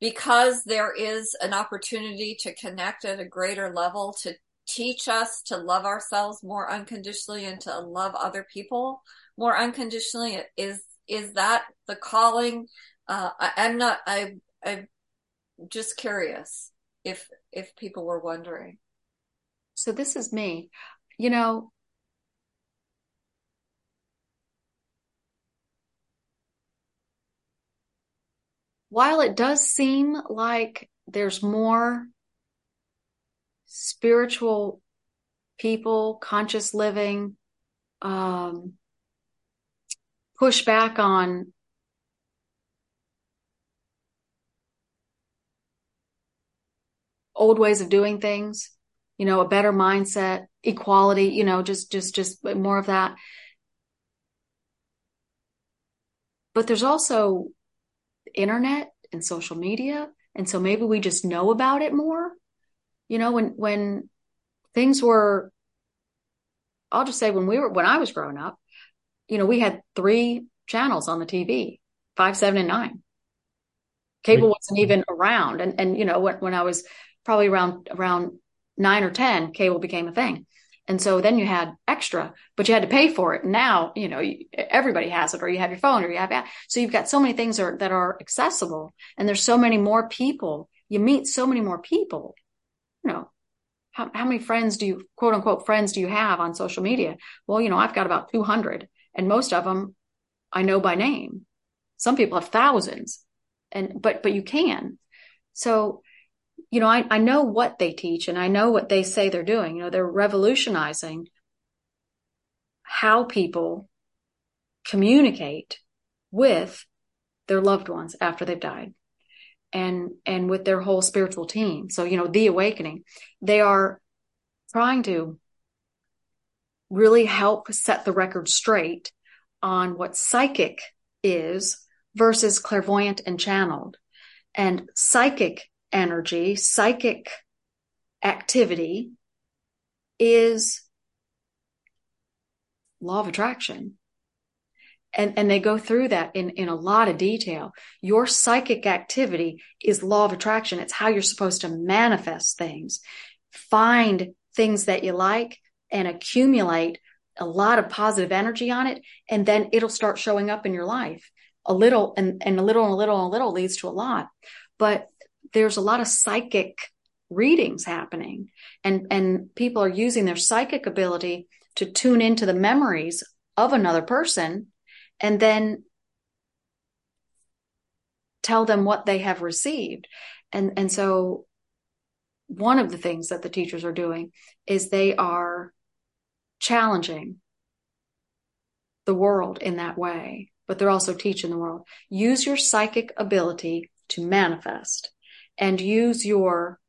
because there is an opportunity to connect at a greater level to teach us to love ourselves more unconditionally and to love other people more unconditionally? Is is that the calling? Uh, I, am not. I I'm just curious if if people were wondering. So this is me. You know, while it does seem like there's more spiritual people, conscious living, um, push back on old ways of doing things, you know, a better mindset, equality, you know, just, just, just more of that. But there's also internet and social media. And so maybe we just know about it more. You know, when, when things were, I'll just say when we were, when I was growing up, you know, we had three channels on the TV, five, seven, and nine. Cable wasn't even around. And, and, you know, when, when I was probably around around nine or ten, cable became a thing. And so then you had extra, but you had to pay for it. Now, you know, everybody has it, or you have your phone, or you have, so you've got so many things are, that are accessible, and there's so many more people. You meet so many more people. You know, how, how many friends do you, quote unquote, friends do you have on social media? Well, you know, I've got about 200, and most of them I know by name. Some people have thousands, and but but you can. So you know, I, I know what they teach and I know what they say they're doing. You know, they're revolutionizing how people communicate with their loved ones after they've died and and with their whole spiritual team so you know the awakening they are trying to really help set the record straight on what psychic is versus clairvoyant and channeled and psychic energy, psychic activity is law of attraction. And, and they go through that in, in a lot of detail. Your psychic activity is law of attraction. It's how you're supposed to manifest things, find things that you like and accumulate a lot of positive energy on it. And then it'll start showing up in your life a little and, and a little and a little and a little leads to a lot. But there's a lot of psychic readings happening and, and people are using their psychic ability to tune into the memories of another person and then tell them what they have received. And, and so one of the things that the teachers are doing is they are challenging the world in that way, but they're also teaching the world. Use your psychic ability to manifest and use your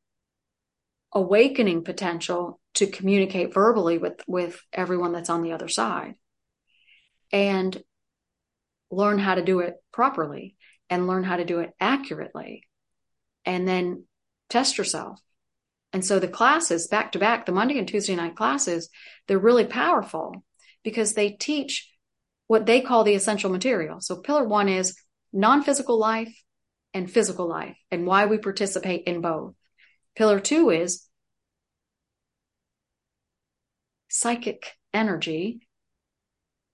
awakening potential to communicate verbally with, with everyone that's on the other side and learn how to do it properly and learn how to do it accurately and then test yourself. And so the classes back to back, the Monday and Tuesday night classes, they're really powerful because they teach what they call the essential material. So pillar one is non-physical life and physical life and why we participate in both. Pillar two is psychic energy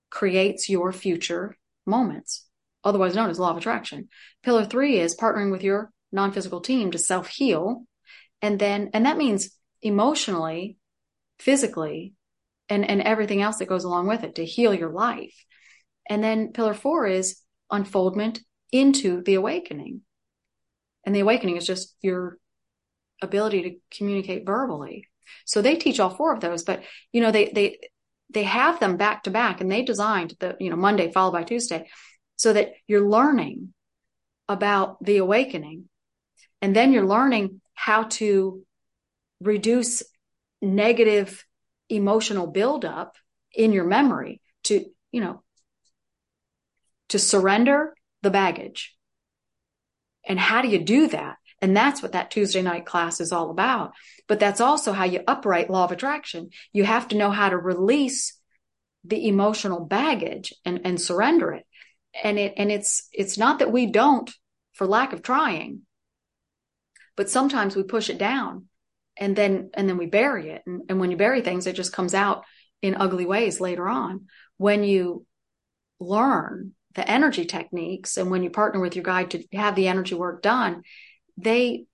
creates your future moments, otherwise known as law of attraction. Pillar three is partnering with your non-physical team to self-heal. And then, and that means emotionally, physically, and, and everything else that goes along with it to heal your life. And then pillar four is unfoldment into the awakening. And the awakening is just your ability to communicate verbally. So they teach all four of those, but you know, they, they, they have them back to back and they designed the, you know, Monday followed by Tuesday so that you're learning about the awakening and then you're learning how to reduce negative emotional buildup in your memory to, you know, to surrender the baggage. And how do you do that? And that's what that Tuesday night class is all about. But that's also how you upright law of attraction. You have to know how to release the emotional baggage and, and surrender it. And it, and it's, it's not that we don't for lack of trying, but sometimes we push it down and then, and then we bury it. And, and when you bury things, it just comes out in ugly ways later on. When you learn the energy techniques and when you partner with your guide to have the energy work done, they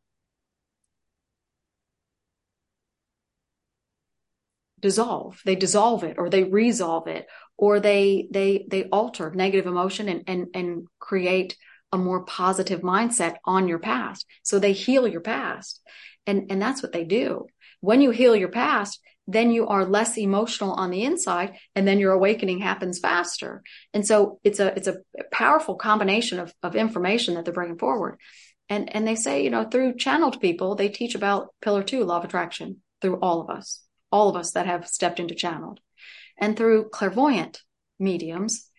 dissolve they dissolve it or they resolve it or they they they alter negative emotion and and and create a more positive mindset on your past. So they heal your past and and that's what they do. When you heal your past then you are less emotional on the inside and then your awakening happens faster. And so it's a it's a powerful combination of, of information that they're bringing forward. And and they say you know through channeled people they teach about pillar two law of attraction through all of us all of us that have stepped into channeled. And through clairvoyant mediums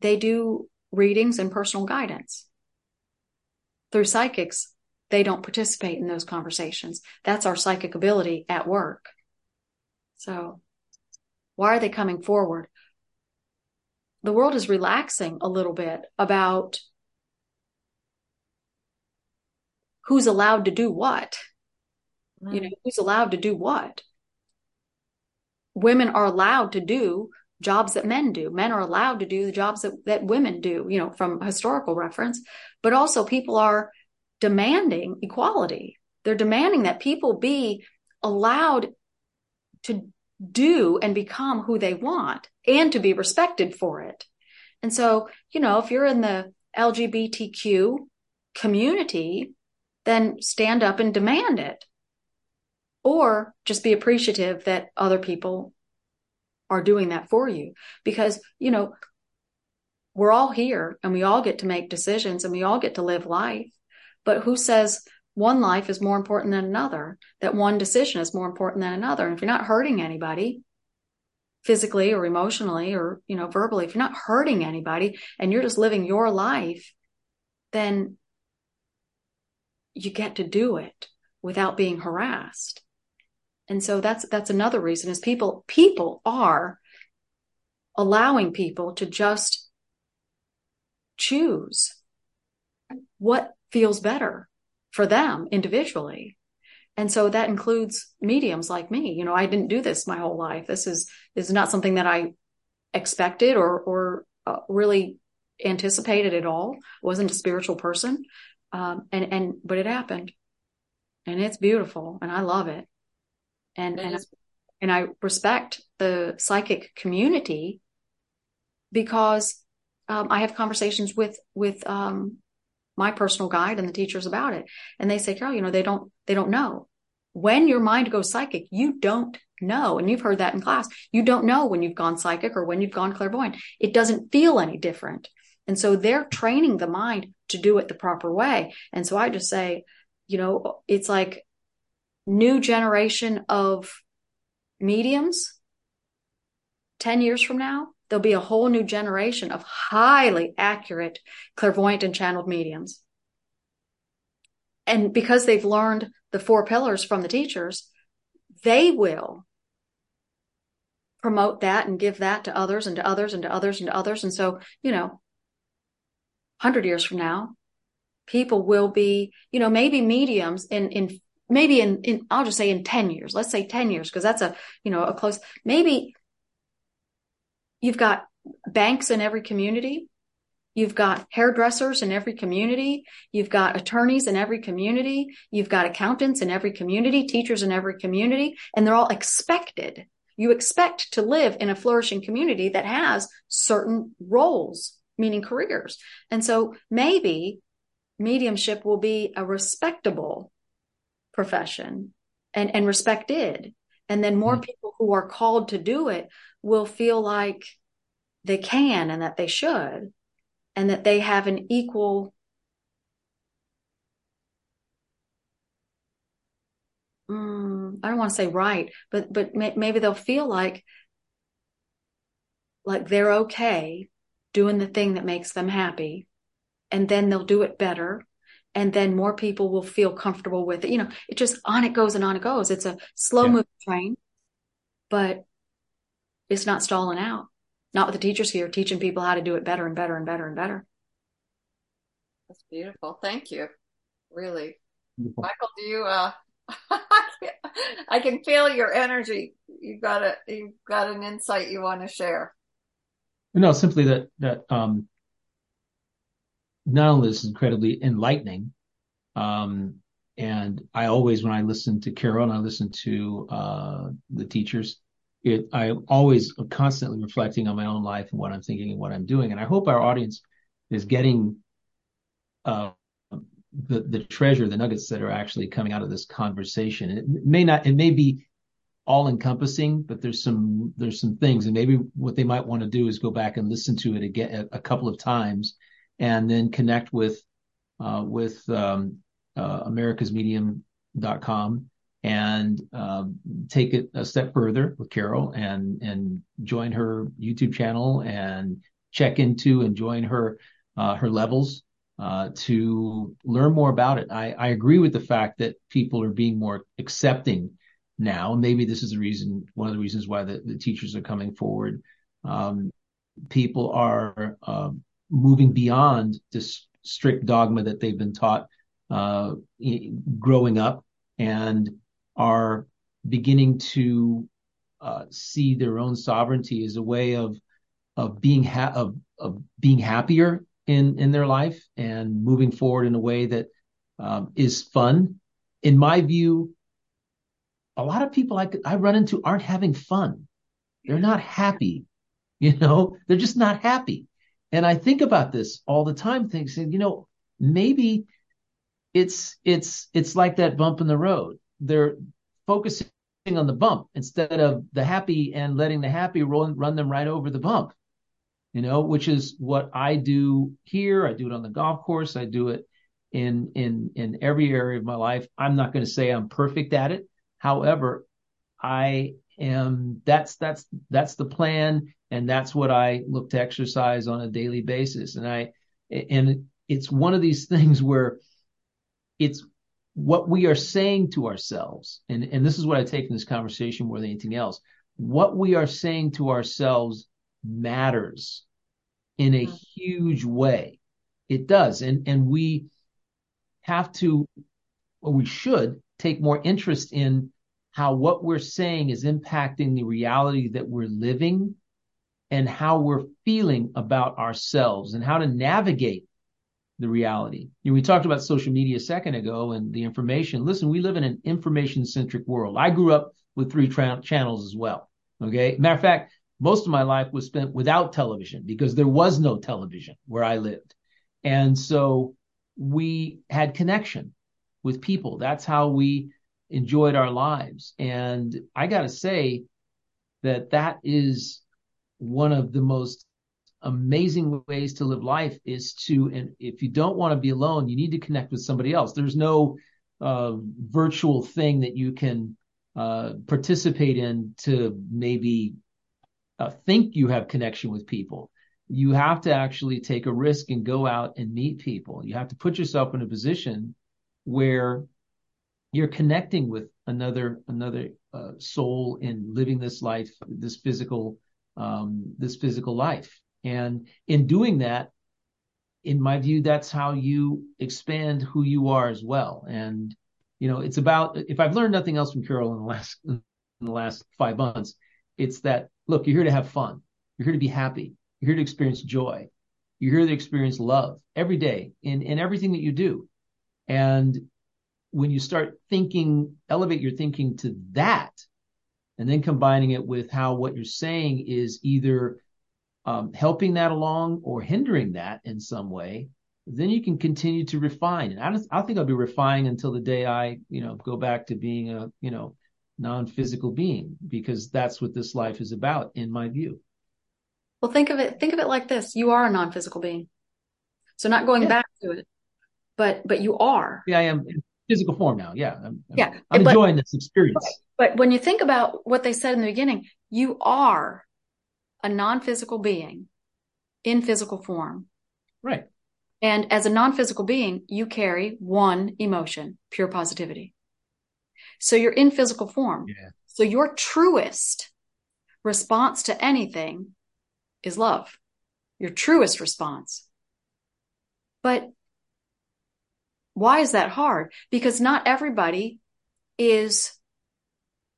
they do readings and personal guidance. Through psychics they don't participate in those conversations. That's our psychic ability at work so why are they coming forward the world is relaxing a little bit about who's allowed to do what. Mm. You know, who's allowed to do what? Women are allowed to do jobs that men do. Men are allowed to do the jobs that, that women do, you know, from historical reference, but also people are demanding equality. They're demanding that people be allowed to do and become who they want and to be respected for it. And so, you know, if you're in the LGBTQ community, then stand up and demand it. Or just be appreciative that other people are doing that for you. Because, you know, we're all here and we all get to make decisions and we all get to live life. But who says one life is more important than another? That one decision is more important than another. And if you're not hurting anybody, physically or emotionally or you know verbally if you're not hurting anybody and you're just living your life then you get to do it without being harassed. And so that's that's another reason is people people are allowing people to just choose what feels better for them individually. And so that includes mediums like me. You know, I didn't do this my whole life. This is is not something that I expected or or uh, really anticipated at all. I wasn't a spiritual person. Um, and, and, but it happened and it's beautiful and I love it. And, and, and I respect the psychic community because, um, I have conversations with, with, um, my personal guide and the teachers about it. And they say, Carol, you know, they don't, they don't know when your mind goes psychic, you don't know. And you've heard that in class. You don't know when you've gone psychic or when you've gone clairvoyant. It doesn't feel any different. And so they're training the mind to do it the proper way. And so I just say, you know, it's like new generation of mediums 10 years from now, there'll be a whole new generation of highly accurate clairvoyant and channeled mediums. And because they've learned the four pillars from the teachers, they will promote that and give that to others and to others and to others and to others. And so, you know, 100 years from now, people will be, you know, maybe mediums in, in, maybe in, in, I'll just say in 10 years, let's say 10 years, because that's a, you know, a close, maybe you've got banks in every community. You've got hairdressers in every community. You've got attorneys in every community. You've got accountants in every community, teachers in every community, and they're all expected you expect to live in a flourishing community that has certain roles, meaning careers. And so maybe mediumship will be a respectable profession and, and respected. And then more mm-hmm. people who are called to do it will feel like they can and that they should and that they have an equal mm, I don't want to say right, but but may, maybe they'll feel like like they're okay doing the thing that makes them happy, and then they'll do it better, and then more people will feel comfortable with it. You know, it just on it goes and on it goes. It's a slow yeah. moving train, but it's not stalling out. Not with the teachers here teaching people how to do it better and better and better and better. That's beautiful. Thank you. Really. Beautiful. Michael, do you uh [LAUGHS] I can feel your energy. You've got a you've got an insight you want to share. No, simply that that um, not only is incredibly enlightening, um, and I always when I listen to Carol and I listen to uh, the teachers, it I always constantly reflecting on my own life and what I'm thinking and what I'm doing, and I hope our audience is getting uh, the the treasure, the nuggets that are actually coming out of this conversation. It may not, it may be all encompassing, but there's some there's some things, and maybe what they might want to do is go back and listen to it again a, a couple of times, and then connect with uh, with um, uh, americasmedium.com and um, take it a step further with Carol and and join her YouTube channel and check into and join her uh, her levels uh, to learn more about it. I, I, agree with the fact that people are being more accepting now. Maybe this is the reason, one of the reasons why the, the teachers are coming forward. Um, people are uh, moving beyond this strict dogma that they've been taught uh, growing up and are beginning to uh, see their own sovereignty as a way of of being ha- of of being happier in in their life and moving forward in a way that um, is fun. In my view, a lot of people I, I run into aren't having fun. They're not happy. You know, they're just not happy. And I think about this all the time, thinking, you know, maybe it's it's it's like that bump in the road. They're focusing on the bump instead of the happy and letting the happy run run them right over the bump you know, which is what I do here. I do it on the golf course. I do it in in in every area of my life. I'm not going to say I'm perfect at it. However, I am that's that's that's the plan and that's what I look to exercise on a daily basis. And I and it's one of these [LAUGHS] things where it's what we are saying to ourselves. And and this is what I take from this conversation more than anything else. What we are saying to ourselves matters in a mm-hmm. huge way. It does. And, and we have to, or we should take more interest in how what we're saying is impacting the reality that we're living and how we're feeling about ourselves and how to navigate the reality. You know, we talked about social media a second ago and the information. Listen, we live in an information centric world. I grew up with three tra- channels as well. Okay. Matter of fact, most of my life was spent without television because there was no television where I lived. And so we had connection with people. That's how we enjoyed our lives. And I got to say that that is one of the most amazing ways to live life is to, and if you don't want to be alone, you need to connect with somebody else. There's no uh, virtual thing that you can uh, participate in to maybe uh, think you have connection with people. You have to actually take a risk and go out and meet people. You have to put yourself in a position where you're connecting with another another uh, soul in living this life, this physical um, this physical life. And in doing that, in my view, that's how you expand who you are as well. And you know, it's about if I've learned nothing else from Carol in the last [LAUGHS] in the last five months, it's that look, you're here to have fun, you're here to be happy, you're here to experience joy, you're here to experience love every day in in everything that you do. And when you start thinking, elevate your thinking to that, and then combining it with how what you're saying is either um, helping that along or hindering that in some way, then you can continue to refine. And I, don't, I think I'll be refining until the day I, you know, go back to being a, you know, non-physical being because that's what this life is about, in my view. Well, think of it. Think of it like this: you are a non-physical being. So not going yeah. back to it, but but you are. Yeah, I am in physical form now. Yeah, I'm, yeah, I'm but, enjoying this experience. But when you think about what they said in the beginning, you are a non-physical being in physical form. Right. And as a non-physical being, you carry one emotion, pure positivity. So you're in physical form. Yeah. So your truest response to anything is love. Your truest response. But why is that hard? Because not everybody is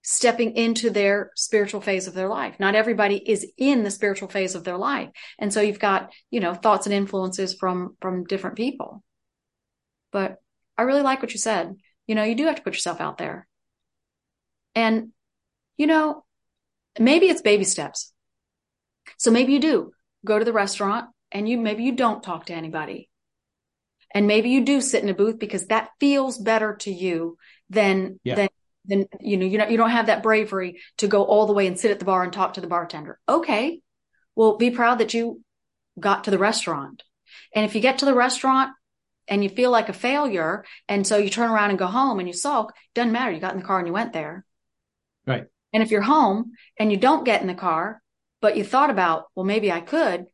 stepping into their spiritual phase of their life. Not everybody is in the spiritual phase of their life. And so you've got, you know, thoughts and influences from, from different people. But I really like what you said. You know, you do have to put yourself out there. And, you know, maybe it's baby steps. So maybe you do go to the restaurant and you, maybe you don't talk to anybody. And maybe you do sit in a booth because that feels better to you than, yeah. than then you know you know you don't have that bravery to go all the way and sit at the bar and talk to the bartender. Okay. Well be proud that you got to the restaurant. And if you get to the restaurant and you feel like a failure and so you turn around and go home and you sulk doesn't matter. You got in the car and you went there. Right. And if you're home and you don't get in the car but you thought about well maybe i could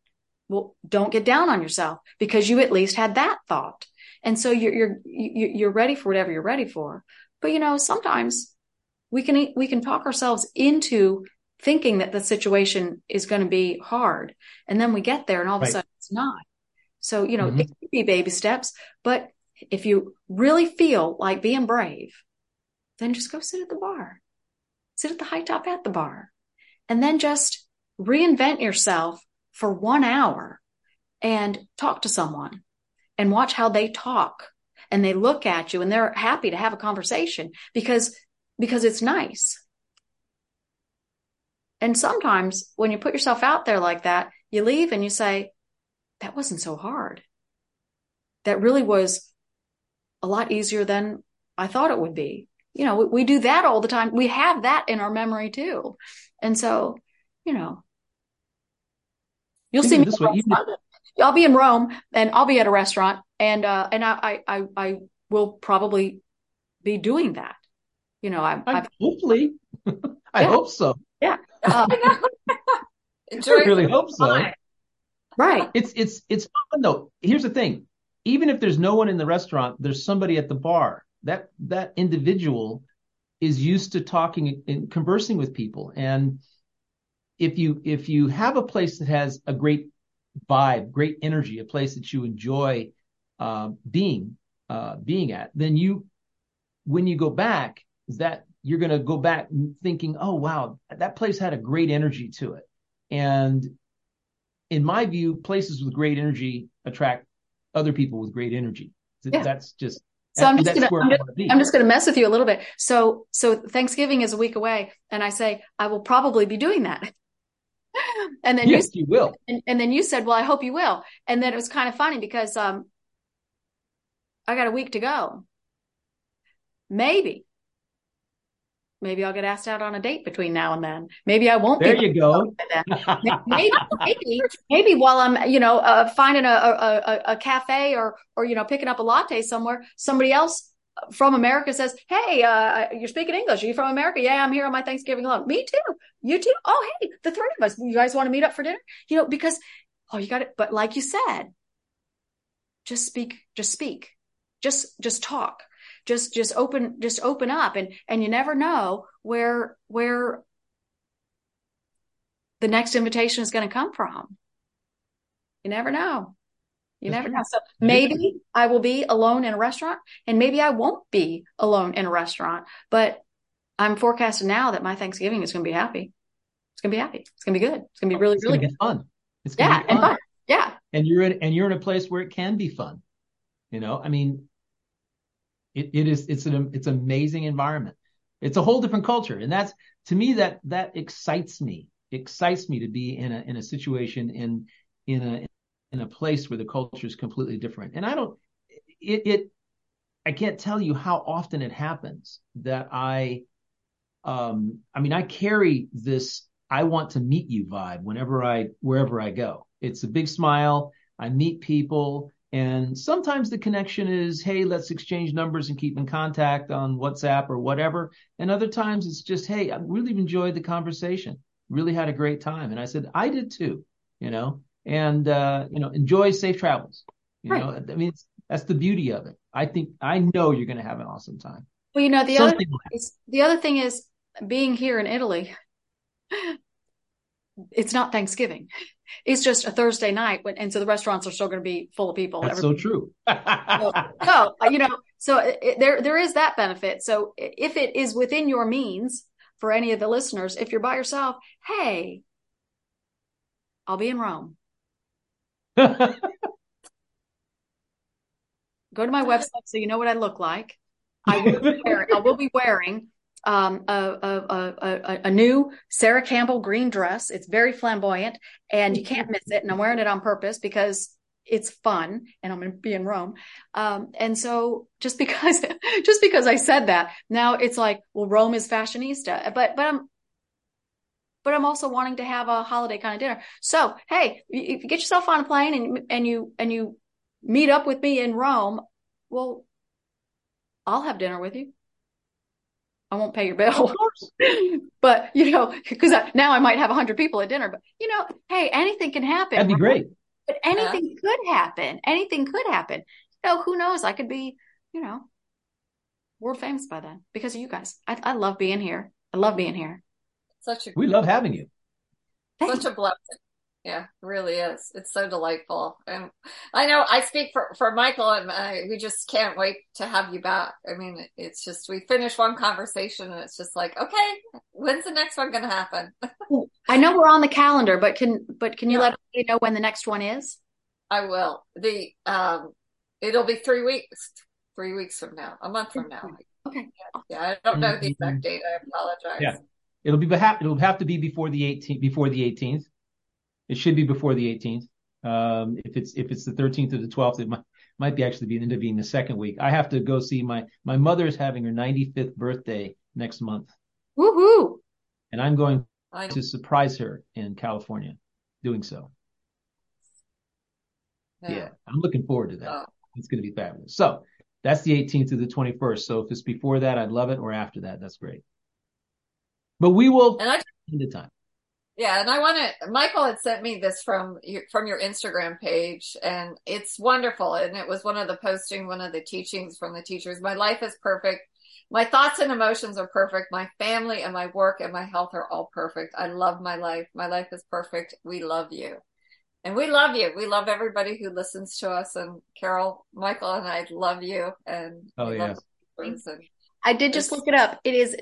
well don't get down on yourself because you at least had that thought. And so you're you're you're ready for whatever you're ready for but you know, sometimes we can we can talk ourselves into thinking that the situation is going to be hard, and then we get there, and all of right. a sudden it's not. So you know, mm-hmm. it could be baby steps, but if you really feel like being brave, then just go sit at the bar, sit at the high top at the bar, and then just reinvent yourself for one hour and talk to someone and watch how they talk and they look at you and they're happy to have a conversation because because it's nice. And sometimes when you put yourself out there like that, you leave and you say, that wasn't so hard. That really was a lot easier than I thought it would be. You know, we, we do that all the time. We have that in our memory too. And so, you know, you'll see me. Way, I'll be in Rome and I'll be at a restaurant and uh, and I, I I will probably be doing that. You know, I, I hopefully, [LAUGHS] I yeah. hope so. Yeah, uh, [LAUGHS] [LAUGHS] I really hope so. Right. It's it's it's fun though. Here's the thing: even if there's no one in the restaurant, there's somebody at the bar. That that individual is used to talking and conversing with people, and if you if you have a place that has a great vibe, great energy, a place that you enjoy uh, being uh, being at, then you when you go back, is that you're going to go back thinking, oh wow, that place had a great energy to it, and in my view, places with great energy attract other people with great energy. Yeah. That's just so I'm just gonna I'm just, I'm just, gonna mess with you a little bit. So so Thanksgiving is a week away, and I say I will probably be doing that. [LAUGHS] and then yes, you, you will. And, and, then you said, "Well, I hope you will." And then it was kind of funny because um, I got a week to go. Maybe, maybe I'll get asked out on a date between now and then. Maybe I won't. There you go. [LAUGHS] maybe, maybe, maybe while I'm, you know, uh, finding a, a, a cafe or, or, you know, picking up a latte somewhere, somebody else from America says, Hey, uh, you're speaking English. Are you from America? Yeah, I'm here on my Thanksgiving alone. Me too. You too. Oh, hey, the three of us. You guys want to meet up for dinner? You know, because, oh, you got it. But like you said, just speak, just speak just just talk just just open just open up and and you never know where where the next invitation is going to come from you never know you never know. Mm-hmm. So maybe i will be alone in a restaurant and maybe i won't be alone in a restaurant but i'm forecasting now that my thanksgiving is going to be happy. It's going to be happy. It's going to be good. It's going to be really really good. fun. It's yeah fun. and fun. Yeah. And you're in and you're in a place where it can be fun. You know i mean it, it is it's an it's amazing environment. It's a whole different culture, and that's to me that that excites me. excites me to be in a in a situation in in a in a place where the culture is completely different. And I don't it, it I can't tell you how often it happens that I um I mean I carry this I want to meet you vibe whenever I wherever I go. It's a big smile. I meet people. And sometimes the connection is, hey, let's exchange numbers and keep in contact on WhatsApp or whatever. And other times it's just, hey, I really enjoyed the conversation, really had a great time. And I said, I did too, you know, and, uh, you know, enjoy safe travels. You right. know, I mean, that's the beauty of it. I think, I know you're going to have an awesome time. Well, you know, the Something other, like is, the other thing is being here in Italy, it's not Thanksgiving. It's just a Thursday night, when, and so the restaurants are still going to be full of people. That's so true. [LAUGHS] so, so, you know, so it, there there is that benefit. So if it is within your means for any of the listeners, if you're by yourself, hey, I'll be in Rome. [LAUGHS] Go to my website so you know what I look like. I will be wearing, will be wearing um, a, a, a, a, new Sarah Campbell green dress. It's very flamboyant and you can't miss it. And I'm wearing it on purpose because it's fun and I'm going to be in Rome. Um, and so just because, [LAUGHS] just because I said that now it's like, well, Rome is fashionista, but, but I'm, but I'm also wanting to have a holiday kind of dinner. So, hey, if you get yourself on a plane and, and you, and you meet up with me in Rome, well, I'll have dinner with you. I won't pay your bill. [LAUGHS] but you know, because now I might have a hundred people at dinner. But you know, hey, anything can happen. That'd be great. But anything yeah. could happen. Anything could happen. You know, who knows? I could be, you know, world famous by then because of you guys. I, I love being here. I love being here. Such a we love having you. Such a blessing. Yeah, really is. It's so delightful. And I know I speak for, for Michael and I, we just can't wait to have you back. I mean, it's just, we finish one conversation and it's just like, okay, when's the next one going to happen? [LAUGHS] I know we're on the calendar, but can, but can you yeah. let me know when the next one is? I will. The, um, it'll be three weeks, three weeks from now, a month from now. Okay. Yeah. yeah I don't know the exact date. I apologize. Yeah. It'll be, it'll have to be before the 18th, before the 18th. It should be before the 18th. Um, if it's if it's the 13th or the 12th, it might might be actually be end up being the second week. I have to go see my my mother's having her 95th birthday next month. Woohoo! And I'm going to surprise her in California, doing so. Yeah, yeah I'm looking forward to that. Oh. It's going to be fabulous. So that's the 18th to the 21st. So if it's before that, I'd love it, or after that, that's great. But we will and I, the time. Yeah, and I want to. Michael had sent me this from your, from your Instagram page, and it's wonderful. And it was one of the posting, one of the teachings from the teachers. My life is perfect. My thoughts and emotions are perfect. My family and my work and my health are all perfect. I love my life. My life is perfect. We love you. And we love you. We love everybody who listens to us. And Carol, Michael, and I love you. And oh yeah, I did just look it up. It is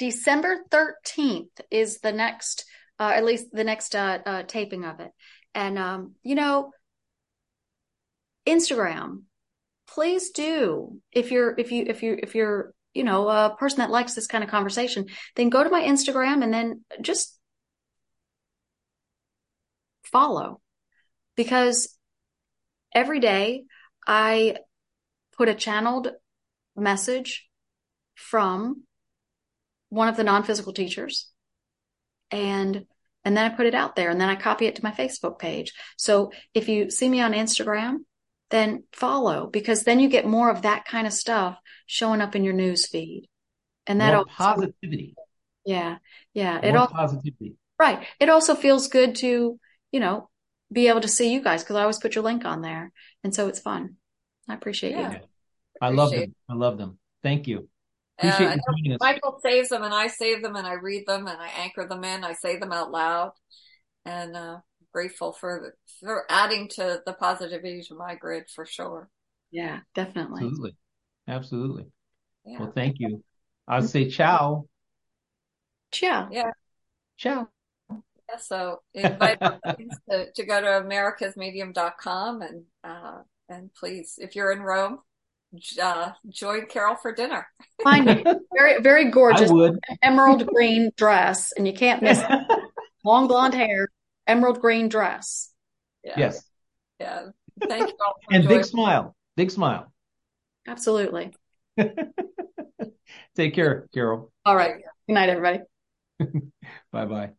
December thirteenth is the next uh, at least the next uh, uh, taping of it. And um, you know, Instagram, please do if you're if you if you if you're you know a person that likes this kind of conversation, then go to my Instagram and then just follow because every day I put a channeled message from one of the non-physical teachers and and then I put it out there and then I copy it to my Facebook page. So if you see me on Instagram, then follow because then you get more of that kind of stuff showing up in your news feed. And that more positivity. Yeah. Yeah. More it all positivity. Right. It also feels good to, you know, be able to see you guys because I always put your link on there. And so it's fun. I appreciate yeah. you. I love them. I love them. Thank you. Appreciate uh, Michael saves them and I save them and I read them and I anchor them in. I say them out loud and uh, grateful for for adding to the positivity to my grid for sure. Yeah, definitely. Absolutely. Absolutely. Yeah. Well, thank you. I'll say ciao. Ciao. Yeah. Ciao. Yeah, so invite to, to go to americasmedium.com and uh, and please, if you're in Rome, uh, join Carol for dinner. Find me. [LAUGHS] Very, very gorgeous. Emerald green dress, and you can't miss it. [LAUGHS] Long blonde hair, emerald green dress. Yeah. Yes. Yeah. Thank you all. and big smile. Big smile. Absolutely. [LAUGHS] Take care, Carol. All right. Good night, everybody. bye bye.